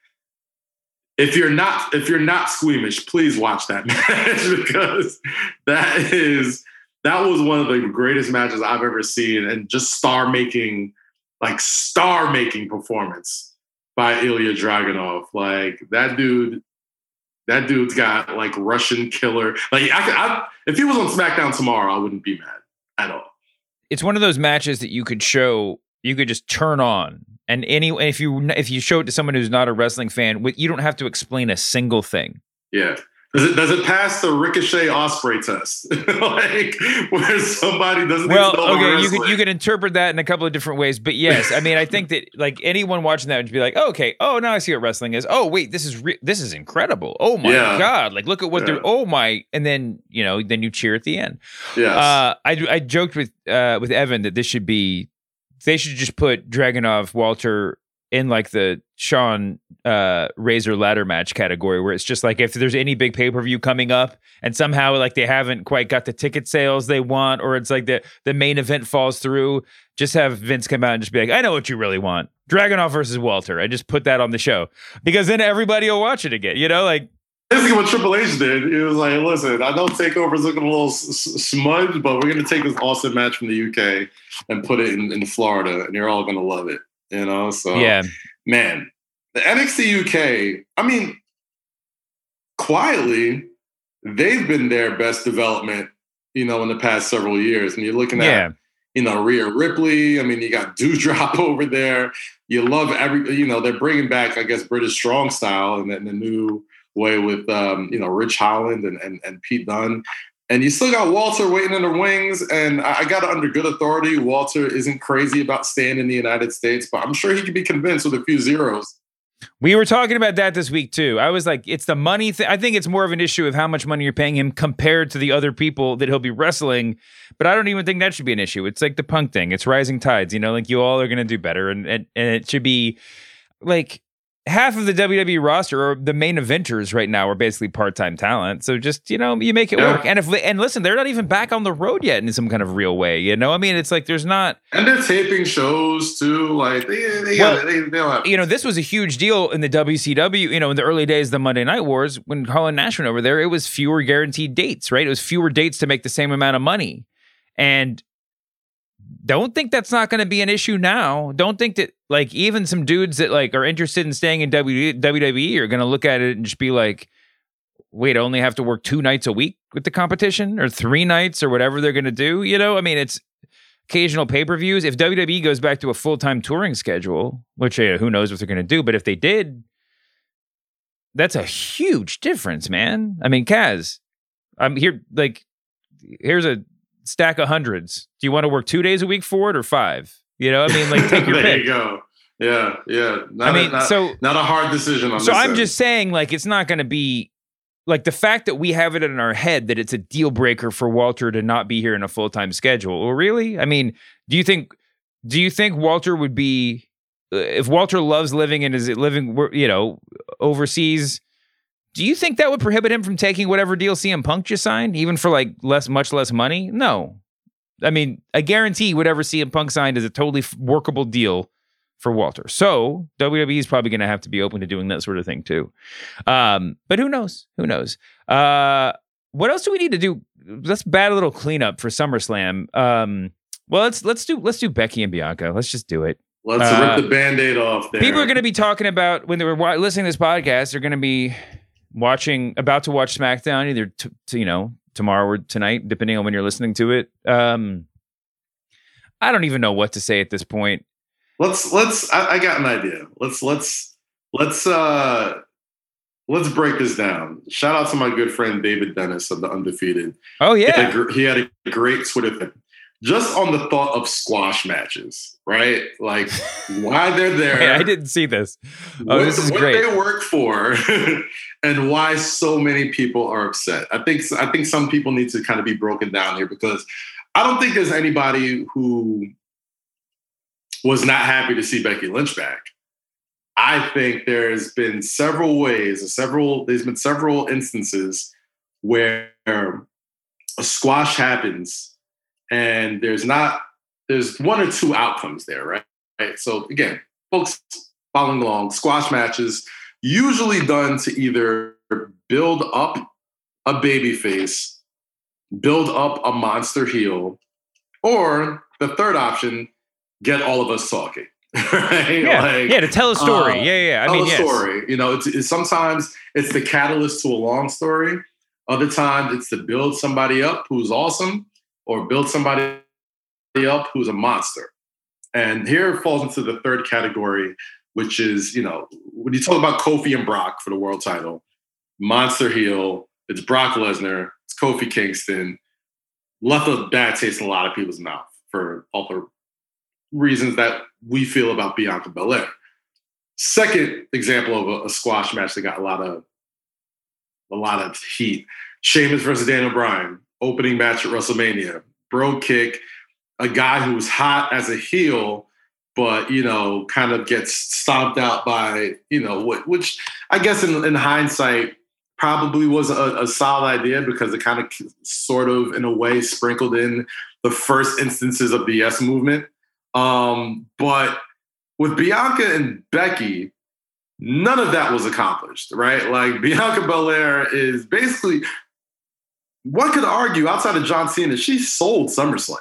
if you're not if you're not squeamish, please watch that match because that is that was one of the greatest matches I've ever seen, and just star making, like star making performance by Ilya Dragunov. Like that dude, that dude's got like Russian killer. Like I, I if he was on SmackDown tomorrow, I wouldn't be mad at all. It's one of those matches that you could show you could just turn on and any if you if you show it to someone who's not a wrestling fan you don't have to explain a single thing Yeah. Does it does it pass the Ricochet Ospreay test? like where somebody doesn't well okay you could you could interpret that in a couple of different ways but yes i mean i think that like anyone watching that would be like oh, okay oh now i see what wrestling is oh wait this is re- this is incredible oh my Yeah. god like look at what Yeah. they're oh my and then you know then you cheer at the end Yes. Uh, I I joked with uh with Evan that this should be they should just put Dragunov Walter in like the Shawn uh Razor ladder match category where it's just like if there's any big pay per view coming up and somehow like they haven't quite got the ticket sales they want or it's like the the main event falls through just have Vince come out and just be like I know what you really want Dragunov versus Walter I just put that on the show because then everybody will watch it again you know like Basically, what Triple H did, he was like, "Listen, I know Takeover's looking a little smudged, but we're going to take this awesome match from the UK and put it in, in Florida, and you're all going to love it." You know, so yeah man, the NXT UK. I mean, quietly, they've been their best development. You know, in the past several years, and you're looking at yeah you know, Rhea Ripley. I mean, you got Dewdrop over there. You love every, you know, they're bringing back, I guess, British strong style and in the new way with, um, you know, Ridge Holland and, and, and Pete Dunne. And you still got Walter waiting in the wings. And I, I got it under good authority. Walter isn't crazy about staying in the United States, but I'm sure he could be convinced with a few zeros. We were talking about that this week too. I was like, it's the money thing. I think it's more of an issue of how much money you're paying him compared to the other people that he'll be wrestling. But I don't even think that should be an issue. It's like the punk thing. It's rising tides. You know, like you all are to do better, and, and and it should be like half of the WWE roster or the main eventers right now are basically part-time talent. So just, you know, you make it Yeah. work. And if and listen, they're not even back on the road yet in some kind of real way, you know? I mean, it's like there's not And they're taping shows too. Like they, they, Well, they, they don't have, you know, this was a huge deal in the WCW, you know, in the early days of the Monday Night Wars when Kevin Nash went over there, it was fewer guaranteed dates, right? It was fewer dates to make the same amount of money. And don't think that's not going to be an issue now. Don't think that like even some dudes that like are interested in staying in WWE are going to look at it and just be like, wait, I only have to work two nights a week with the competition or three nights or whatever they're going to do. You know, I mean, it's occasional pay per views. If WWE goes back to a full time touring schedule, which uh, who knows what they're going to do, but if they did, that's a huge difference, man. I mean, Kaz, I'm here, like, here's a stack of hundreds. Do you want to work two days a week for it or five? You know, I mean, like, take your there pick. you go. Yeah, yeah. Not I a- mean, not, so not a hard decision on so I'm end. just saying, like, it's not going to be like the fact that we have it in our head that it's a deal breaker for Walter to not be here in a full time schedule. Well, really? I mean, do you think? Do you think Walter would be uh, if Walter loves living and is it living, you know, overseas? Do you think that would prohibit him from taking whatever deal CM Punk just signed, even for like less, much less money? No. I mean, I guarantee whatever CM Punk signed is a totally workable deal for Walter. So WWE is probably going to have to be open to doing that sort of thing too. Um, but who knows? Who knows? Uh, what else do we need to do? Let's bat a little cleanup for SummerSlam. Um, well, let's let's do let's do Becky and Bianca. Let's just do it. Let's Uh, rip the band-aid off there. People are going to be talking about when they were listening to this podcast. They're going to be watching, about to watch SmackDown, either t- t- you know tomorrow or tonight, depending on when you're listening to it. Um, I don't even know what to say at this point. let's let's I, I got an idea. Let's let's let's uh let's break this down. Shout out to my good friend David Dennis of the Undefeated. Oh He had a, yeah, he had a great Twitter thing. Just on the thought of squash matches, right? Like why they're there. I didn't see this. Oh, what, this is what great. they work for and why so many people are upset. I think I think some people need to kind of be broken down here because I don't think there's anybody who was not happy to see Becky Lynch back. I think there's been several ways, several there's been several instances where um, a squash happens and there's not there's one or two outcomes there, right? Right. So again, folks following along, squash matches usually done to either build up a baby face, build up a monster heel, or the third option, get all of us talking. right? Yeah, Like, yeah, to tell a story. uh, yeah, yeah. I tell mean, a yes. story. You know, it's, it's sometimes it's the catalyst to a long story. Other times it's to build somebody up who's awesome, or build somebody up who's a monster. And here it falls into the third category, which is, you know, when you talk about Kofi and Brock for the world title, monster heel, it's Brock Lesnar, it's Kofi Kingston, left a bad taste in a lot of people's mouth for all the reasons that we feel about Bianca Belair. Second example of a, a squash match that got a lot of a lot of heat. Sheamus versus Daniel Bryan, opening match at WrestleMania. Brogue kick, a guy who was hot as a heel, but you know, kind of gets stomped out by, you know, what which I guess in, in hindsight probably was a, a solid idea because it kind of sort of in a way sprinkled in the first instances of the yes movement. Um, but with Bianca and Becky, none of that was accomplished, right? Like Bianca Belair is basically, one could argue outside of John Cena, she sold SummerSlam.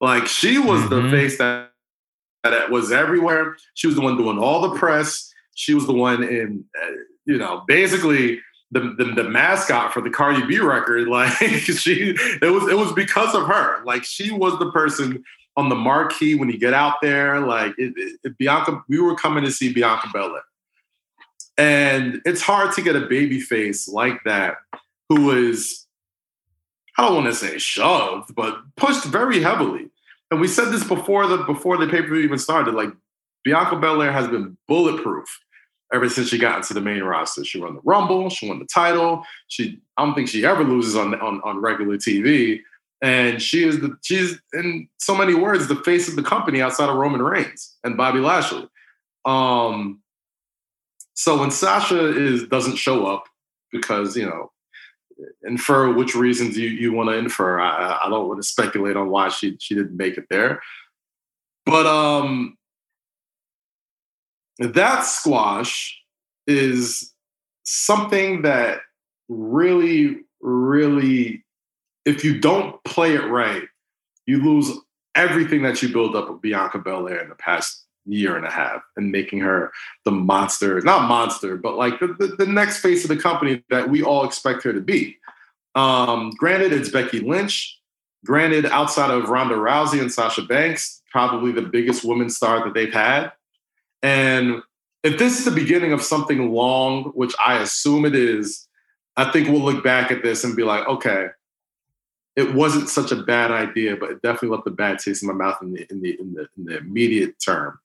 Like she was the Mhm. face that that was everywhere. She was the one doing all the press. She was the one in, uh, you know, basically the, the the mascot for the Cardi B record. Like she, it was it was because of her. Like she was the person on the marquee when you get out there. Like it, it- Bianca, we were coming to see Bianca Belair, and it's hard to get a baby face like that who is, I don't want to say shoved, but pushed very heavily. And we said this before the before the pay per view even started. Like Bianca Belair has been bulletproof ever since she got into the main roster. She won the Rumble, she won the title. She, I don't think she ever loses on on, on regular TV. And she is the she's in so many words the face of the company outside of Roman Reigns and Bobby Lashley. Um, so when Sasha is doesn't show up because you know infer which reasons you, you want to infer. I, I don't want to speculate on why she she didn't make it there, but um, that squash is something that really, really, if you don't play it right, you lose everything that you build up with Bianca Belair in the past year and a half and making her the monster, not monster, but like the, the, the next face of the company that we all expect her to be. Um, granted, it's Becky Lynch. Granted, outside of Ronda Rousey and Sasha Banks, probably the biggest women's star that they've had. And if this is the beginning of something long, which I assume it is, I think we'll look back at this and be like, okay, it wasn't such a bad idea, but it definitely left a bad taste in my mouth in the in the in the, in the immediate term.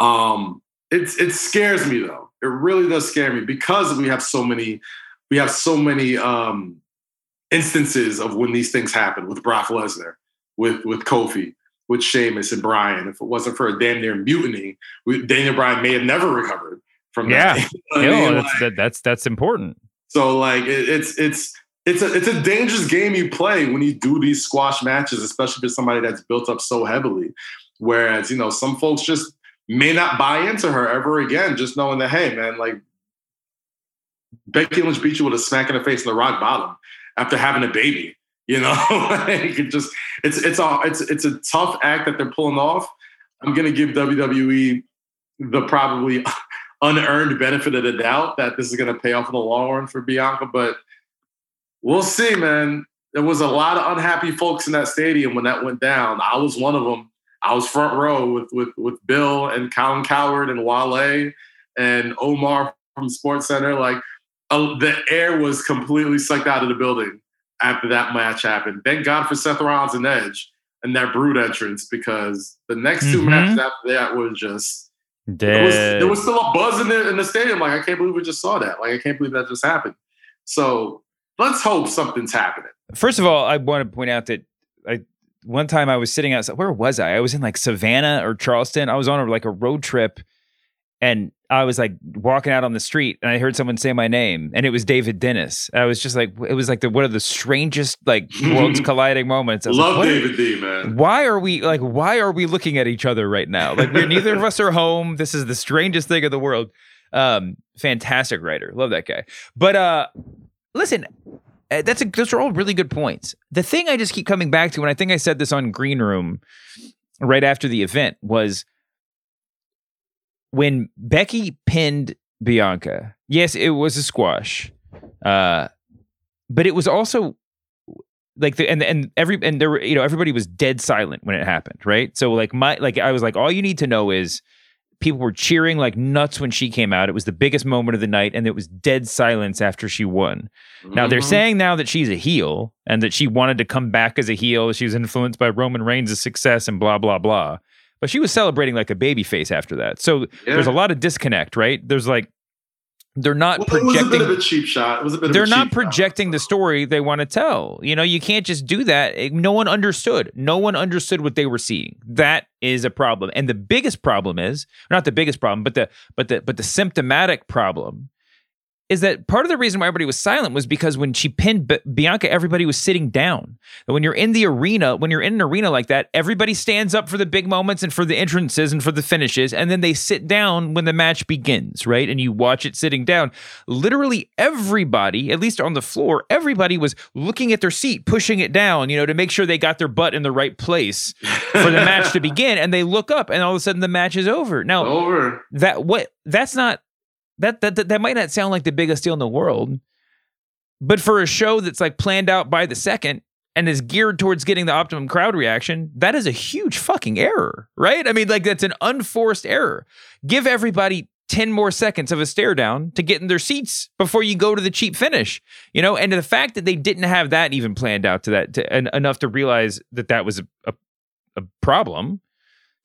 Um, it's it scares me though. It really does scare me because we have so many we have so many um, instances of when these things happen with Brock Lesnar, with with Kofi, with Sheamus and Bryan. If it wasn't for a damn near mutiny, we, Daniel Bryan may have never recovered from Yeah, that. You know what I No, mean? that's, that, that's that's important. So like it, it's it's it's a it's a dangerous game you play when you do these squash matches, especially for somebody that's built up so heavily. Whereas you know some folks just may not buy into her ever again, just knowing that hey man, like Becky Lynch beat you with a smack in the face in the rock bottom, after having a baby. You know, like it just it's it's a it's it's a tough act that they're pulling off. I'm gonna give WWE the probably unearned benefit of the doubt that this is gonna pay off in the long run for Bianca, but we'll see, man. There was a lot of unhappy folks in that stadium when that went down. I was one of them. I was front row with with with Bill and Colin Cowherd and Wale and Omar from Sports Center. Like uh, the air was completely sucked out of the building after that match happened. Thank God for Seth Rollins and Edge and that Brood entrance because the next two Mhm. matches after that was just there was, there was still a buzz in the in the stadium. Like I can't believe we just saw that. Like I can't believe that just happened. So let's hope something's happening. First of all, I want to point out that one time I was sitting outside. Where was I? I was in like Savannah or Charleston. I was on a, like a road trip, and I was like walking out on the street, and I heard someone say my name, and it was David Dennis. I was just like, it was like the one of the strangest like worlds colliding moments. I was like, Love David D, man. Why are we like? Why are we looking at each other right now? Like, we're neither of us are home. This is the strangest thing in the world. Um, fantastic writer, love that guy. But uh, listen, that's a, those are all really good points. The thing I just keep coming back to, and I think I said this on Green Room right after the event, was when Becky pinned Bianca. Yes, it was a squash, uh, but it was also like the and and every and there were you know everybody was dead silent when it happened, right? So like my like I was like all you need to know is people were cheering like nuts when she came out. It was the biggest moment of the night, and it was dead silence after she won. Now they're Mhm. saying now that she's a heel and that she wanted to come back as a heel. She was influenced by Roman Reigns' success and blah blah blah. But she was celebrating like a baby face after that. So there's a lot of disconnect, right? There's like they're not Well, it was a projecting bit of a cheap shot. It was a bit they're of a not cheap shot. projecting the story they want to tell. You know, you can't just do that. No one understood. No one understood what they were seeing. That is a problem. And the biggest problem is not the biggest problem, but the but the but the symptomatic problem is that part of the reason why everybody was silent was because when she pinned B- Bianca, everybody was sitting down. And when you're in the arena, when you're in an arena like that, everybody stands up for the big moments and for the entrances and for the finishes, and then they sit down when the match begins, right? And you watch it sitting down. Literally everybody, at least on the floor, everybody was looking at their seat, pushing it down, you know, to make sure they got their butt in the right place for the match to begin. And they look up, and all of a sudden the match is over. Now, Over. that what that's not that, that that that might not sound like the biggest deal in the world but for a show that's like planned out by the second and is geared towards getting the optimum crowd reaction that is a huge fucking error right? I mean like that's an unforced error. Give everybody 10 more seconds of a stare down to get in their seats before you go to the cheap finish you know? And the fact that they didn't have that even planned out to that to, en- enough to realize that that was a, a, a problem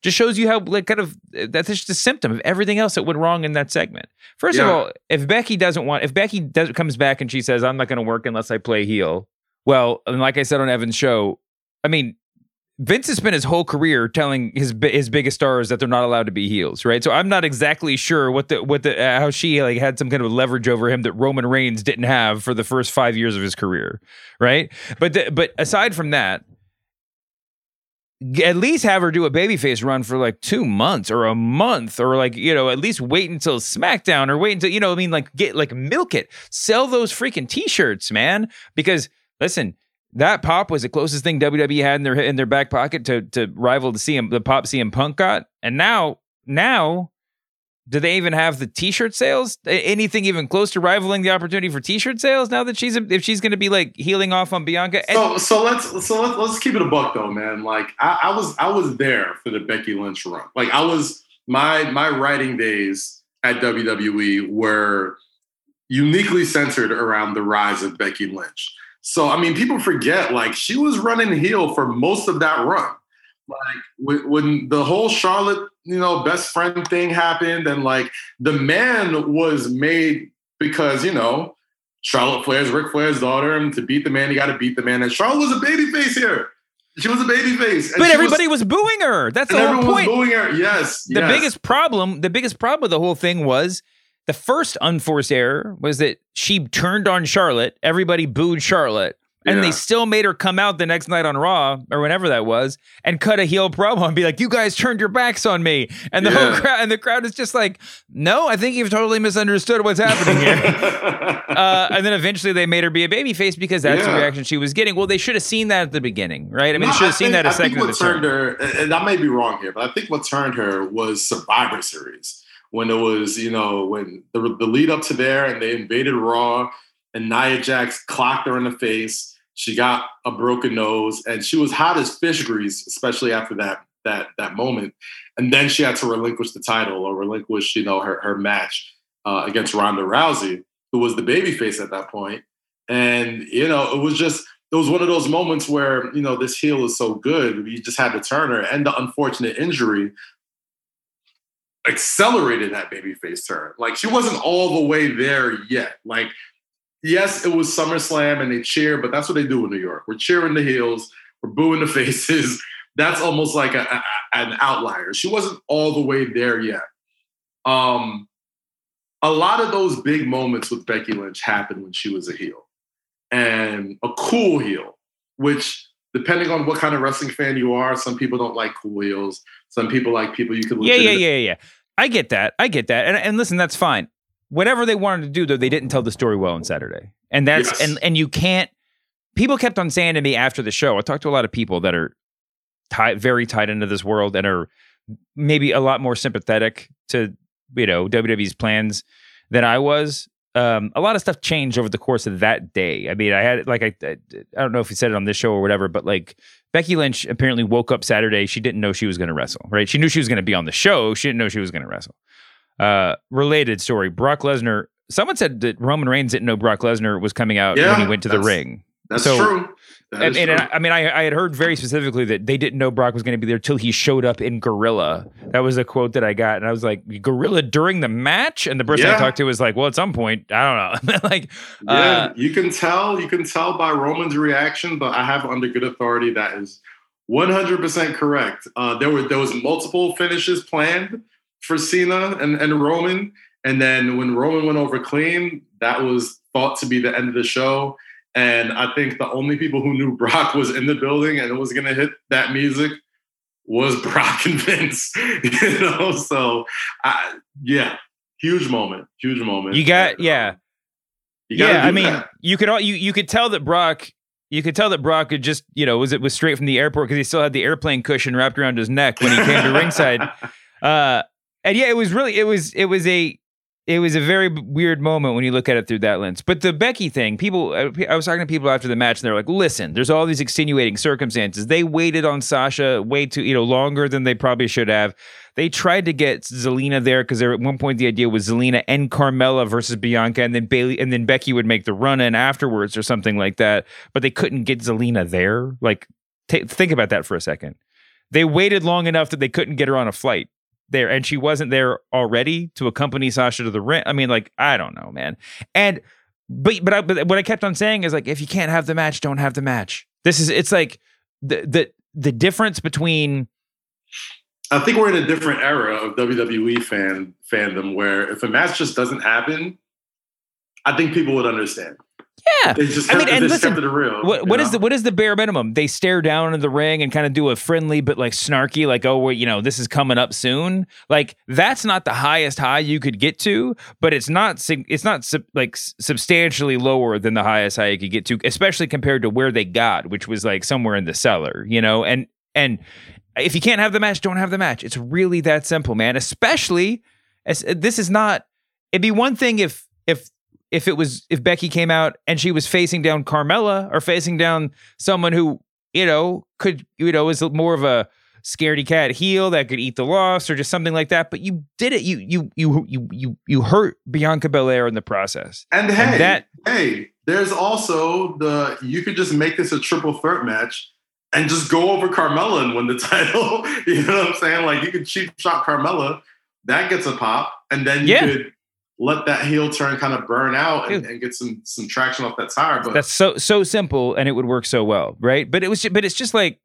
just shows you how like kind of that's just a symptom of everything else that went wrong in that segment. First of all, if Becky doesn't want, if Becky does comes back and she says, "I'm not going to work unless I play heel," well, and like I said on Evan's show, I mean, Vince has spent his whole career telling his his biggest stars that they're not allowed to be heels, right? So I'm not exactly sure what the what the uh, how she like had some kind of leverage over him that Roman Reigns didn't have for the first five years of his career, right? But the, but aside from that, at least have her do a babyface run for like two months or a month or like you know at least wait until SmackDown or wait until you know I mean like get like milk it. Sell those freaking t-shirts man. Because listen that pop was the closest thing WWE had in their in their back pocket to to rival the CM the pop CM Punk got. And now now do they even have the t-shirt sales anything even close to rivaling the opportunity for t-shirt sales now that she's if she's going to be like healing off on Bianca and So so let's so let's, let's keep it a buck though, man. Like I, I was I was there for the Becky Lynch run. Like I was my my writing days at WWE were uniquely centered around the rise of Becky Lynch. So I mean, people forget like she was running heel for most of that run. Like when, when the whole Charlotte, you know, best friend thing happened, and like the man was made because you know Charlotte Flair's Ric Flair's daughter, and to beat the man, you got to beat the man. And Charlotte was a baby face here. She was a babyface, and but everybody was, booing her that's the whole everyone point was booing her. Yes, the yes. biggest problem the biggest problem with the whole thing was the first unforced error was that she turned on charlotte everybody booed charlotte And Yeah. they still made her come out the next night on Raw or whenever that was and cut a heel promo and be like, "You guys turned your backs on me," and the whole crowd and the crowd is just like, "No, I think you've totally misunderstood what's happening here." uh, and then eventually they made her be a babyface because that's the reaction she was getting. Well, they should have seen that at the beginning, right? I mean, No, should have seen that a I think second at what turned her, and and I may be wrong here, but I think what turned her was Survivor Series when it was, you know, when the, the lead up to there and they invaded Raw and Nia Jax clocked her in the face. She got a broken nose and she was hot as fish grease, especially after that that that moment. And then she had to relinquish the title or relinquish, you know, her her match uh, against Ronda Rousey, who was the babyface at that point. And you know, it was just it was one of those moments where you know this heel is so good, you just had to turn her, and the unfortunate injury accelerated that babyface turn. Like she wasn't all the way there yet. Like yes, it was SummerSlam and they cheer, but that's what they do in New York. We're cheering the heels, we're booing the faces. That's almost like a, a- an outlier. She wasn't all the way there yet. Um, a lot of those big moments with Becky Lynch happened when she was a heel and a cool heel, which depending on what kind of wrestling fan you are, some people don't like cool heels. Some people like people you can Yeah, yeah, yeah, yeah. I get that. I get that. And, and listen, that's fine. Whatever they wanted to do, though, they didn't tell the story well on Saturday. And that's Yes. and and you can't. People kept on saying to me after the show. I talked to a lot of people that are tied, very tied into this world, and are maybe a lot more sympathetic to you know WWE's plans than I was. Um, a lot of stuff changed over the course of that day. I mean, I had like I I don't know if you said it on this show or whatever, but like Becky Lynch apparently woke up Saturday. She didn't know she was going to wrestle, right? She knew she was going to be on the show. She didn't know she was going to wrestle. Uh, related story: Brock Lesnar. Someone said that Roman Reigns didn't know Brock Lesnar was coming out when he went to the ring. That's So- true. That And, and true. I, I mean, I, I had heard very specifically that they didn't know Brock was going to be there till he showed up in Gorilla. That was a quote that I got, and I was like, "Gorilla during the match?" And the person I talked to was like, "Well, at some point, I don't know." like, Yeah, uh, you can tell. You can tell by Roman's reaction, but I have under good authority that is 100% correct. Uh, there were there was multiple finishes planned for Cena and, and Roman, and then when Roman went over clean, that was thought to be the end of the show. And I think the only people who knew Brock was in the building and it was going to hit that music was Brock and Vince. you know, so I, yeah, huge moment, huge moment. you got yeah. You yeah, I mean, that. you could all you you could tell that Brock, you could tell that Brock could just you know was it was straight from the airport because he still had the airplane cushion wrapped around his neck when he came to ringside. Uh, and yeah, it was really it was it was a it was a very weird moment when you look at it through that lens. But the Becky thing, people, uh, I I was talking to people after the match, and they're like, "Listen, there's all these extenuating circumstances. They waited on Sasha way too, you know, longer than they probably should have. They tried to get Zelina there because at one point the idea was Zelina and Carmella versus Bianca, and then Bayley, and then Becky would make the run in afterwards or something like that. But they couldn't get Zelina there. Like, ta think about that for a second. They waited long enough that they couldn't get her on a flight there and she wasn't there already to accompany Sasha to the ring. I mean, like, I don't know, man. And but but, I, but what I kept on saying is like, if you can't have the match, don't have the match. This is it's like the the the difference between I think we're in a different era of WWE fan fandom where if a match just doesn't happen, I think people would understand. Yeah. They just I mean, to and listen, step to the real. What what is the what is the bare minimum? They stare down in the ring and kind of do a friendly but like snarky, like oh, well, you know, this is coming up soon. Like that's not the highest high you could get to, but it's not it's not sub- like substantially lower than the highest high you could get to, especially compared to where they got, which was like somewhere in the cellar, you know. And and if you can't have the match, don't have the match. It's really that simple, man. Especially as this is not. It'd be one thing if if if it was if Becky came out and she was facing down Carmella or facing down someone who you know could you know is more of a scaredy cat heel that could eat the loss or just something like that. But you did it. You you you you you you hurt Bianca Belair in the process. And hey, that- hey, there's also the you could just make this a triple threat match and just go over Carmella and win the title. you know what I'm saying? Like you could cheap shot Carmella, that gets a pop, and then you Yeah. could let that heel turn kind of burn out and, and get some some traction off that tire. But That's so so simple and it would work so well, right? But it was but it's just like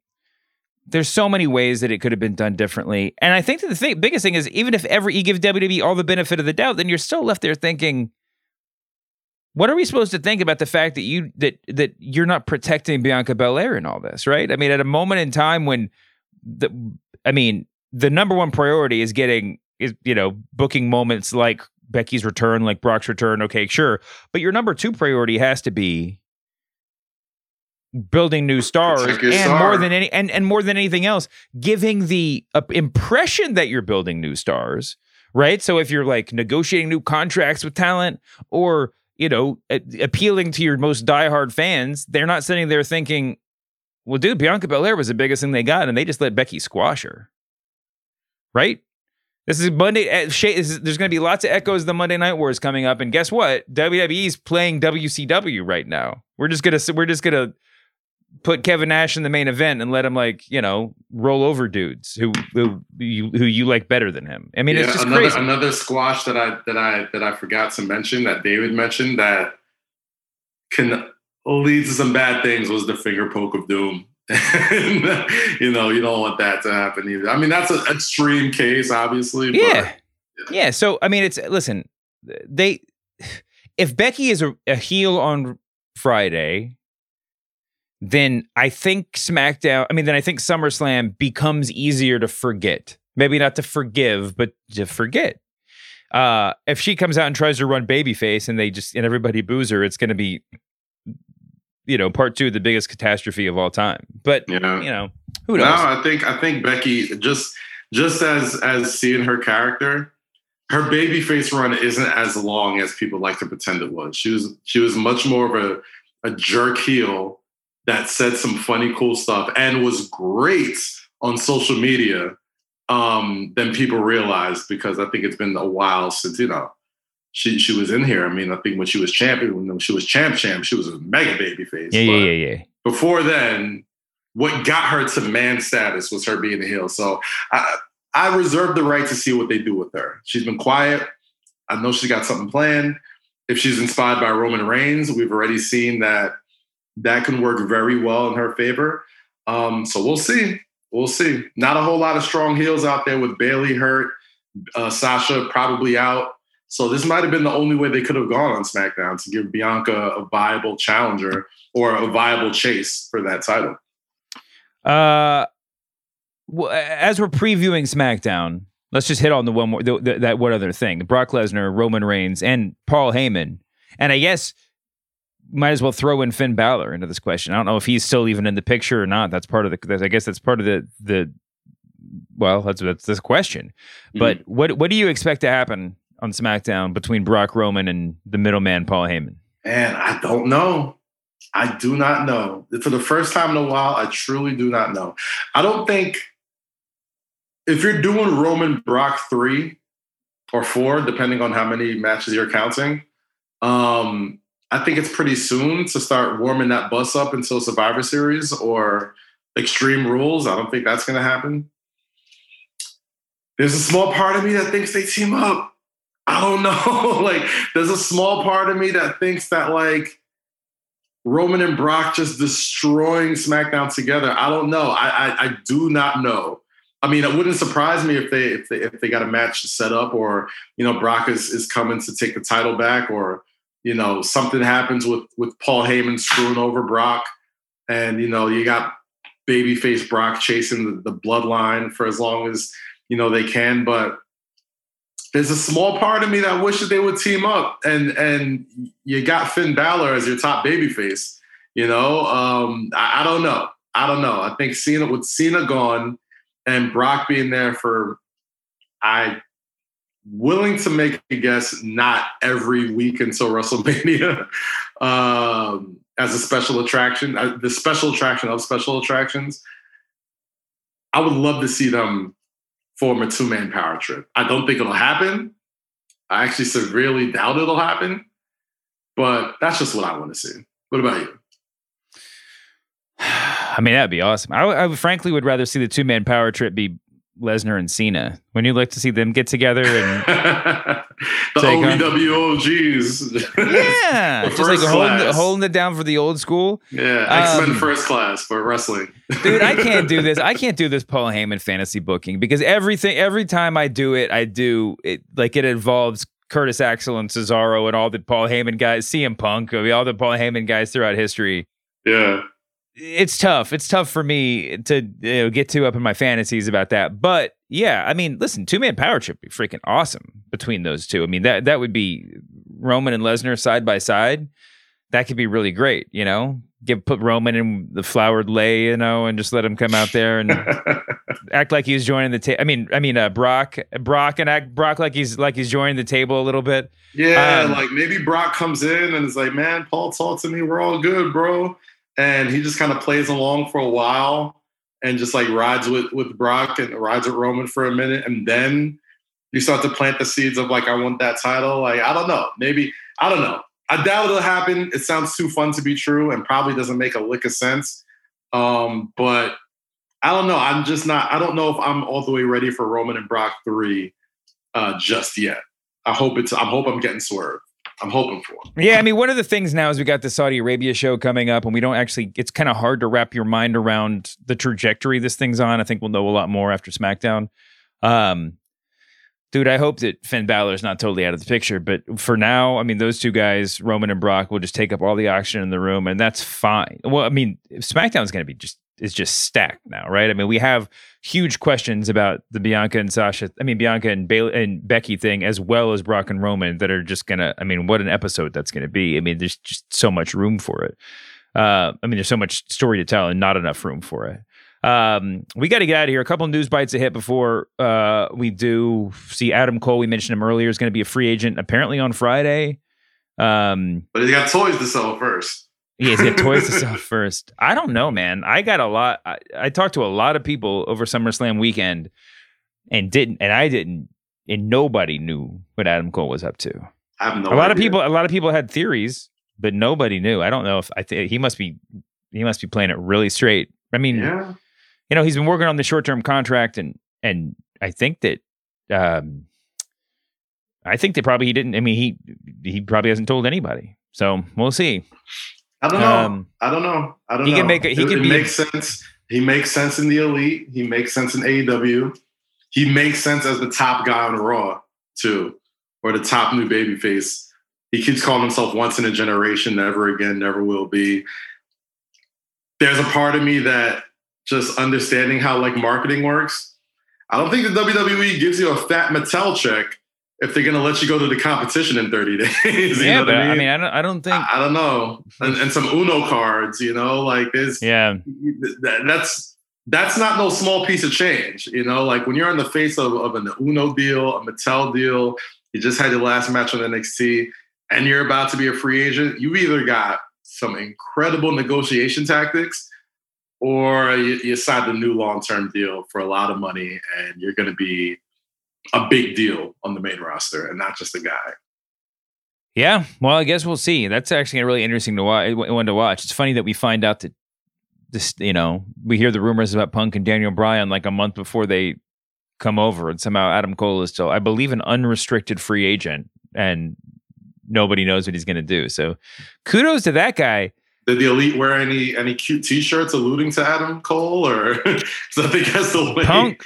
there's so many ways that it could have been done differently. And I think that the thing, biggest thing is even if ever you give WWE all the benefit of the doubt, then you're still left there thinking, what are we supposed to think about the fact that you that that you're not protecting Bianca Belair in all this, right? I mean, at a moment in time when the I mean, the number one priority is getting is you know booking moments like Becky's return, like Brock's return. Okay, sure, but your number two priority has to be building new stars and star. more than any and, and more than anything else giving the uh, impression that you're building new stars right so if you're like negotiating new contracts with talent or you know a- appealing to your most diehard fans they're not sitting there thinking well dude bianca belair was the biggest thing they got and they just let becky squash her right this is Monday. Eh, is, there's going to be lots of echoes of the Monday Night Wars coming up, and guess what? WWE's playing WCW right now. We're just gonna we're just gonna put Kevin Nash in the main event and let him like you know roll over dudes who who you who you like better than him. I mean, it's just another crazy. another squash that I that I that I forgot to mention that David mentioned that can lead to some bad things was the finger poke of doom. You know, you don't want that to happen either. I mean, that's an extreme case, obviously. But yeah, yeah. So I mean, it's listen. They if Becky is a, a heel on Friday, then I think SmackDown. I mean, then I think SummerSlam becomes easier to forget. Maybe not to forgive, but to forget. Uh, if she comes out and tries to run babyface and they just and everybody boos her, it's going to be, you know, part two of the biggest catastrophe of all time. But Yeah. you know, who knows? no? I think I think Becky just just as as seeing her character, her babyface run isn't as long as people like to pretend it was. She was she was much more of a, a jerk heel that said some funny, cool stuff and was great on social media um, than people realized because I think it's been a while since you know she she was in here. I mean, I think when she was champion, when she was champ champ, she was a mega babyface. yeah, yeah, but- yeah, yeah. before then, what got her to man status was her being a heel. So I, I reserve the right to see what they do with her. She's been quiet. I know she's got something planned. If she's inspired by Roman Reigns, we've already seen that that can work very well in her favor. Um, so we'll see. We'll see. Not a whole lot of strong heels out there with Bayley hurt, uh, Sasha probably out. So this might have been the only way they could have gone on SmackDown to give Bianca a viable challenger or a viable chase for that title. Uh, well, as we're previewing SmackDown, let's just hit on the one more the, the, that one other thing: Brock Lesnar, Roman Reigns, and Paul Heyman. And I guess might as well throw in Finn Balor into this question. I don't know if he's still even in the picture or not. That's part of the. I guess that's part of the the. Well, that's that's this question. But what what do you expect to happen on SmackDown between Brock Roman and the middleman Paul Heyman? And I don't know. I do not know. For the first time in a while, I truly do not know. I don't think if you're doing Roman Brock three or four, depending on how many matches you're counting, um, I think it's pretty soon to start warming that bus up until Survivor Series or Extreme Rules. I don't think that's going to happen. There's a small part of me that thinks they team up. I don't know. like, there's a small part of me that thinks that like Roman and Brock just destroying SmackDown together. I don't know. I I, I do not know. I mean, it wouldn't surprise me if they if they if they got a match set up, or you know, Brock is is coming to take the title back, or you know, something happens with with Paul Heyman screwing over Brock, and you know, you got babyface Brock chasing the, the bloodline for as long as you know they can, but there's a small part of me that wishes they would team up and and you got Finn Balor as your top babyface. You know, um, I, I don't know. I don't know. I think Cena with Cena gone and Brock being there for I willing to make a guess not every week until WrestleMania um, as a special attraction, uh, the special attraction of special attractions. I would love to see them form a two man power trip. I don't think it'll happen. I actually severely doubt it'll happen, but that's just what I want to see. What about you? I mean, that'd be awesome. I, I frankly would rather see the two man power trip be Lesnar and Cena. When you like to see them get together and the OVWOGs. yeah, The just like holding, holding it down for the old school. Yeah, X Men Um, first class for wrestling. Dude, I can't do this. I can't do this Paul Heyman fantasy booking because everything, every time I do it, I do it like it involves Curtis Axel and Cesaro and all the Paul Heyman guys, CM Punk, all the Paul Heyman guys throughout history. Yeah. It's tough. It's tough for me to you know, get too up in my fantasies about that. But yeah, I mean, listen, two man power trip would be freaking awesome between those two. I mean, that that would be Roman and Lesnar side by side. That could be really great, you know? Give put Roman in the flowered lei, you know, and just let him come out there and act like he's joining the table. I mean, I mean, uh, Brock, Brock, and act Brock like he's like he's joining the table a little bit. Yeah, Um, like maybe Brock comes in and is like, "Man, Paul, talk to me. We're all good, bro." And he just kind of plays along for a while and just like rides with with Brock and rides with Roman for a minute, and then you start to plant the seeds of like, "I want that title." Like, I don't know, maybe I don't know. I doubt it'll happen. It sounds too fun to be true, and probably doesn't make a lick of sense. Um, but I don't know. I'm just not. I don't know if I'm all the way ready for Roman and Brock three uh, just yet. I hope it's. I hope I'm getting swerved. I'm hoping for. Yeah, I mean, one of the things now is we got the Saudi Arabia show coming up, and we don't actually. It's kind of hard to wrap your mind around the trajectory this thing's on. I think we'll know a lot more after SmackDown. Um, dude, I hope that Finn Balor's not totally out of the picture, but for now, I mean, those two guys, Roman and Brock, will just take up all the oxygen in the room, and that's fine. Well, I mean, SmackDown's going to be just is just stacked now, right? I mean, we have huge questions about the Bianca and Sasha, I mean, Bianca and Bayley and Becky thing, as well as Brock and Roman, that are just gonna. I mean, what an episode that's to be. I mean, there's just so much room for it. Uh, I mean, there's so much story to tell and not enough room for it. Um, we got to get out of here. A couple news bites to hit before uh, we do see Adam Cole. We mentioned him earlier is going to be a free agent apparently on Friday. Um, But he's got toys to sell first. Yeah, he's got toys to sell first. I don't know, man. I got a lot. I, I talked to a lot of people over SummerSlam weekend, and didn't, and I didn't, and nobody knew what Adam Cole was up to. I have no. a lot of people, a lot of people had theories, but nobody knew. I don't know if I think he must be, he must be playing it really straight. I mean, Yeah. you know, he's been working on the short term contract, and and I think that, um, I think that probably he didn't. I mean, he he probably hasn't told anybody. So we'll see. I don't know. Um, I don't know. I don't know. he know. can make a- he it, can it be- makes sense. He makes sense in the elite. He makes sense in AEW. He makes sense as the top guy on Raw too, or the top new babyface. He keeps calling himself once in a generation, never again, never will be. There's a part of me that just understanding how like marketing works. I don't think the WWE gives you a fat Mattel check if they're gonna let you go to the competition in 30 days. yeah, but what I mean, I don't, I don't think. I, I don't know, and, and some Uno cards, you know, like this. yeah, that- that's that's not no small piece of change, you know. Like when you're in the face of, of an Uno deal, a Mattel deal, you just had your last match on NXT, and you're about to be a free agent. You either got some incredible negotiation tactics, or you, you signed a new long term deal for a lot of money, and you're going to be a big deal on the main roster, and not just a guy. yeah. Well, I guess we'll see. That's actually really interesting to watch. One to watch. It's funny that we find out that this, you know, we hear the rumors about Punk and Daniel Bryan like a month before they come over, and somehow Adam Cole is still, I believe, an unrestricted free agent, and nobody knows what he's going to do. So, kudos to that guy. Did the elite wear any any cute T-shirts alluding to Adam Cole, or so I think that's the way. Punk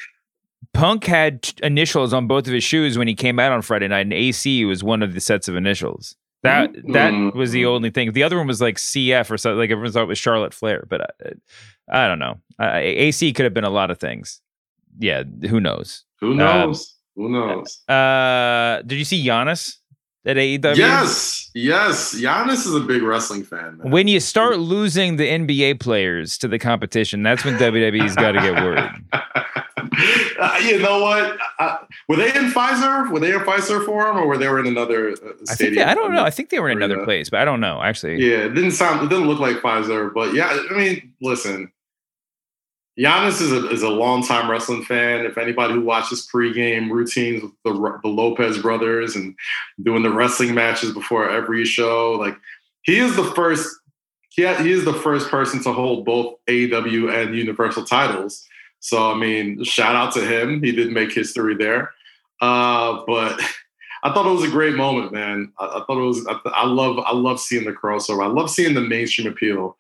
Punk had initials on both of his shoes when he came out on Friday night, and AC was one of the sets of initials. That that Mm. was the only thing. The other one was like CF or something. Like everyone thought it was Charlotte Flair, but uh, I don't know. Uh, AC could have been a lot of things. Yeah, who knows? Who knows? Who knows? Uh, did you see Giannis at AEW? Yes, yes. Giannis is a big wrestling fan. Man. When you start losing the NBA players to the competition, that's when WWE's got to get worried. Uh, you know what? Uh, were they in Fiserv? Were they in Fiserv Forum, or were they were in another uh, I think stadium? they, I don't know. I think they were in another place, but I don't know actually. Yeah, it didn't sound. It didn't look like Fiserv, but yeah. I mean, listen. Giannis is a is a longtime wrestling fan. If anybody who watches pregame routines with the the Lopez brothers and doing the wrestling matches before every show, like he is the first. He ha- he is the first person to hold both AEW and Universal titles. So I mean, shout out to him. He did make history there. Uh, but I thought it was a great moment, man. I, I thought it was. I, I love. I love seeing the crossover. I love seeing the mainstream appeal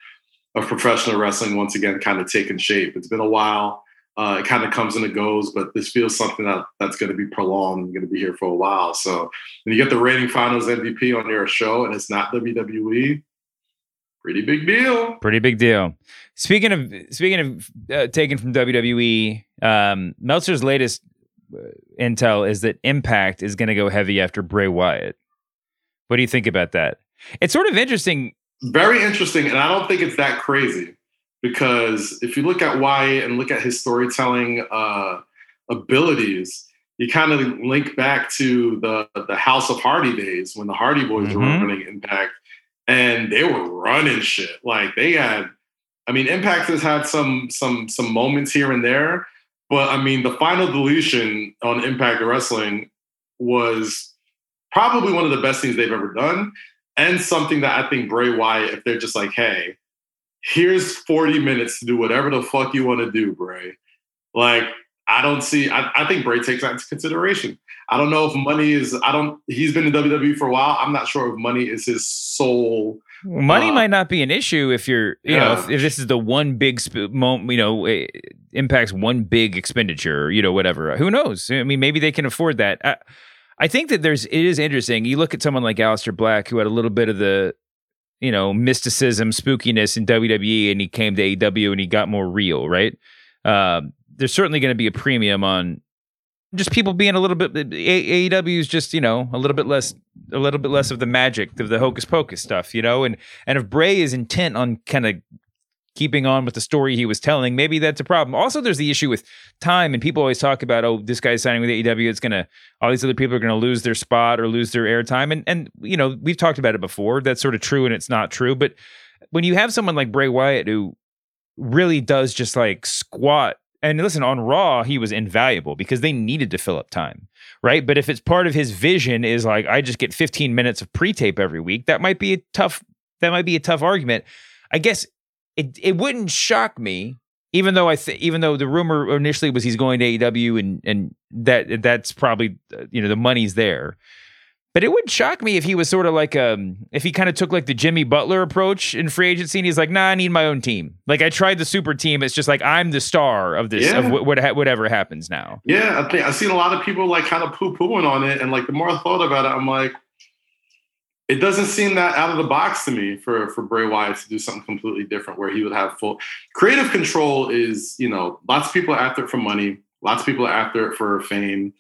of professional wrestling once again kind of taking shape. It's been a while. Uh, it kind of comes and it goes, but this feels something that that's going to be prolonged going to be here for a while. So when you get the reigning finals MVP on your show and it's not WWE, pretty big deal. Pretty big deal. Speaking of speaking of uh, taken from WWE, um, Meltzer's latest uh, intel is that Impact is going to go heavy after Bray Wyatt. What do you think about that? It's sort of interesting. Very interesting, and I don't think it's that crazy because if you look at Wyatt and look at his storytelling uh, abilities, you kind of link back to the the House of Hardy days when the Hardy Boys Mhm. were running Impact, and they were running shit. Like they had, I mean, Impact has had some some some moments here and there, but I mean, the final deletion on Impact Wrestling was probably one of the best things they've ever done, and something that I think Bray Wyatt, if they're just like, hey, here's 40 minutes to do whatever the fuck you want to do, Bray. Like, I don't see, I, I think Bray takes that into consideration. I don't know if money is, I don't, he's been in WWE for a while. I'm not sure if money is his sole. Money Uh, might not be an issue if you're, you know, if, if this is the one big sp- moment, you know, impacts one big expenditure, you know, whatever. Who knows? I mean, maybe they can afford that. I, I think that there's, it is interesting. You look at someone like Aleister Black, who had a little bit of the, you know, mysticism, spookiness in WWE, and he came to AEW and he got more real, right? Um, there's certainly going to be a premium on just people being a little bit. Eh, eh, AEW is just you know a little bit less, a little bit less of the magic of the hocus pocus stuff, you know. And and if Bray is intent on kind of keeping on with the story he was telling, maybe that's a problem. Also, there's the issue with time, and people always talk about, oh, this guy's signing with AEW. It's gonna, all these other people are gonna lose their spot or lose their airtime, and and you know we've talked about it before. That's sort of true, and it's not true. But when you have someone like Bray Wyatt who really does just like squat. And listen, on Raw, he was invaluable because they needed to fill up time, right? But if it's part of his vision is like I just get 15 minutes of pre-tape every week, that might be a tough that might be a tough argument. I guess it it wouldn't shock me, even though I th- even though the rumor initially was he's going to AEW and and that that's probably uh, you know the money's there. But it wouldn't shock me if he was sort of like um if he kind of took like the Jimmy Butler approach in free agency and he's like, nah, I need my own team. Like I tried the super team. It's just like I'm the star of this Yeah. of what, what whatever happens now. Yeah, I think I've seen a lot of people like kind of poo pooing on it. And like the more I thought about it, I'm like, it doesn't seem that out of the box to me for for Bray Wyatt to do something completely different where he would have full creative control is, you know, lots of people are after it for money, lots of people are after it for fame.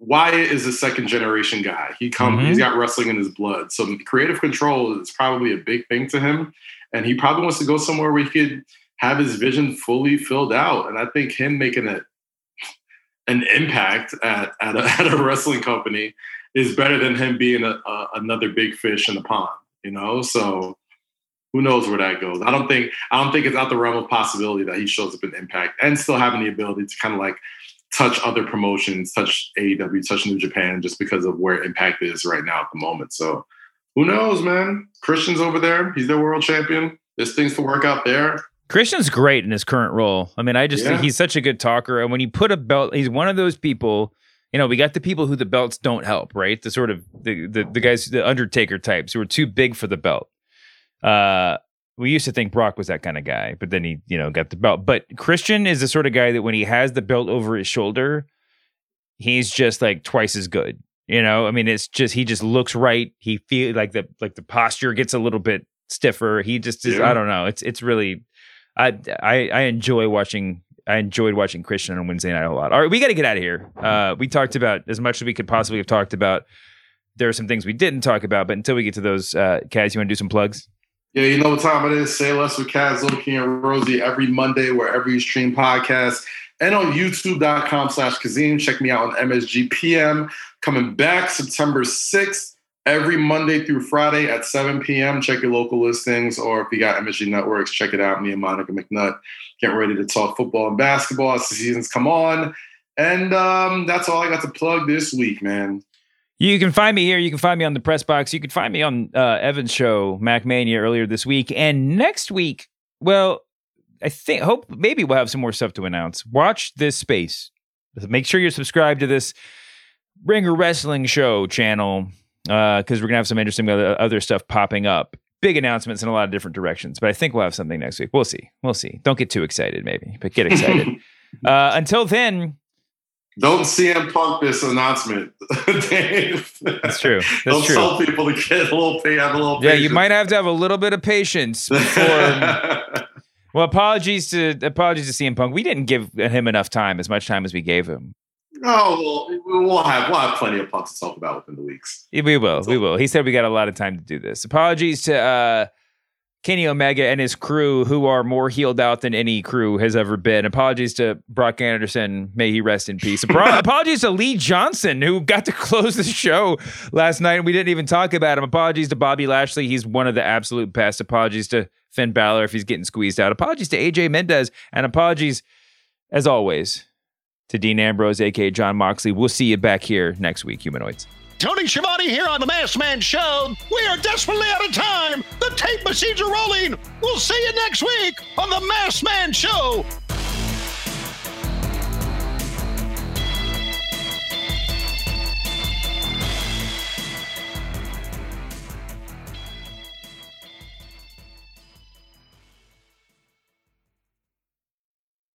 Wyatt is a second generation guy. He come Mhm. he's got wrestling in his blood. So creative control is probably a big thing to him. And he probably wants to go somewhere where he could have his vision fully filled out. And I think him making it an impact at, at, a, at a wrestling company is better than him being a, a, another big fish in the pond, you know? So who knows where that goes? I don't think I don't think it's out the realm of possibility that he shows up in Impact and still having the ability to kind of like touch other promotions, touch AEW, touch New Japan, just because of where Impact is right now at the moment. So who knows, man? Christian's over there. He's their world champion. There's things to work out there. Christian's great in his current role. I mean, I just think he's such a good talker. And when you put a belt, he's one of those people. You know, we got the people who the belts don't help, right? The sort of the the, the guys, the Undertaker types who are too big for the belt. Uh, we used to think Brock was that kind of guy, but then he, you know, got the belt. But Christian is the sort of guy that when he has the belt over his shoulder, he's just like twice as good. You know, I mean, it's just he just looks right. He feel like the like the posture gets a little bit stiffer. He just is. Yeah. I don't know. It's it's really. I I I enjoy watching. I enjoyed watching Christian on Wednesday night a lot. All right, we got to get out of here. Uh, we talked about as much as we could possibly have talked about. There are some things we didn't talk about, but until we get to those, uh, Kaz, you want to do some plugs? Yeah, you know what time it is. Say less with Kaz, Loki, and Rosie every Monday, wherever you stream podcasts, and on youtube.com slash Kazeem. Check me out on MSGPM. Coming back September 6th, every Monday through Friday at 7 p.m. Check your local listings, or if you got MSG Networks, check it out. Me and Monica McNutt getting ready to talk football and basketball as the seasons come on. And um, that's all I got to plug this week, man. You can find me here. You can find me on the press box. You can find me on uh, Evan's show, Mack Mania, earlier this week. And next week, well, I think, hope maybe we'll have some more stuff to announce. Watch this space. Make sure you're subscribed to this Ringer Wrestling Show channel because we're going to have some interesting other, other stuff popping up. big announcements in a lot of different directions. But I think we'll have something next week. We'll see. We'll see. Don't get too excited, maybe, but get excited. uh, until then, Don't CM Punk this announcement, Dave. that's true. That's Don't true. tell people to get a little pay, have a little. Yeah, you might have to have a little bit of patience before. well, apologies to apologies to CM Punk. We didn't give him enough time, as much time as we gave him. Oh, well, we'll have we'll have plenty of Punk to talk about within the weeks. Yeah, We will. We will. He said we got a lot of time to do this. Apologies to uh, Kenny Omega and his crew, who are more heeled out than any crew has ever been. Apologies to Brock Anderson. May he rest in peace. Apologies to Lee Johnson, who got to close the show last night. And we didn't even talk about him. Apologies to Bobby Lashley. He's one of the absolute best. Apologies to Finn Balor if he's getting squeezed out. Apologies to AJ Mendez. And apologies, as always, to Dean Ambrose, aka Jon Moxley. We'll see you back here next week, humanoids. Tony Schiavone here on the Masked Man Show. We are desperately out of time. The tape machines are rolling. We'll see you next week on the Masked Man Show.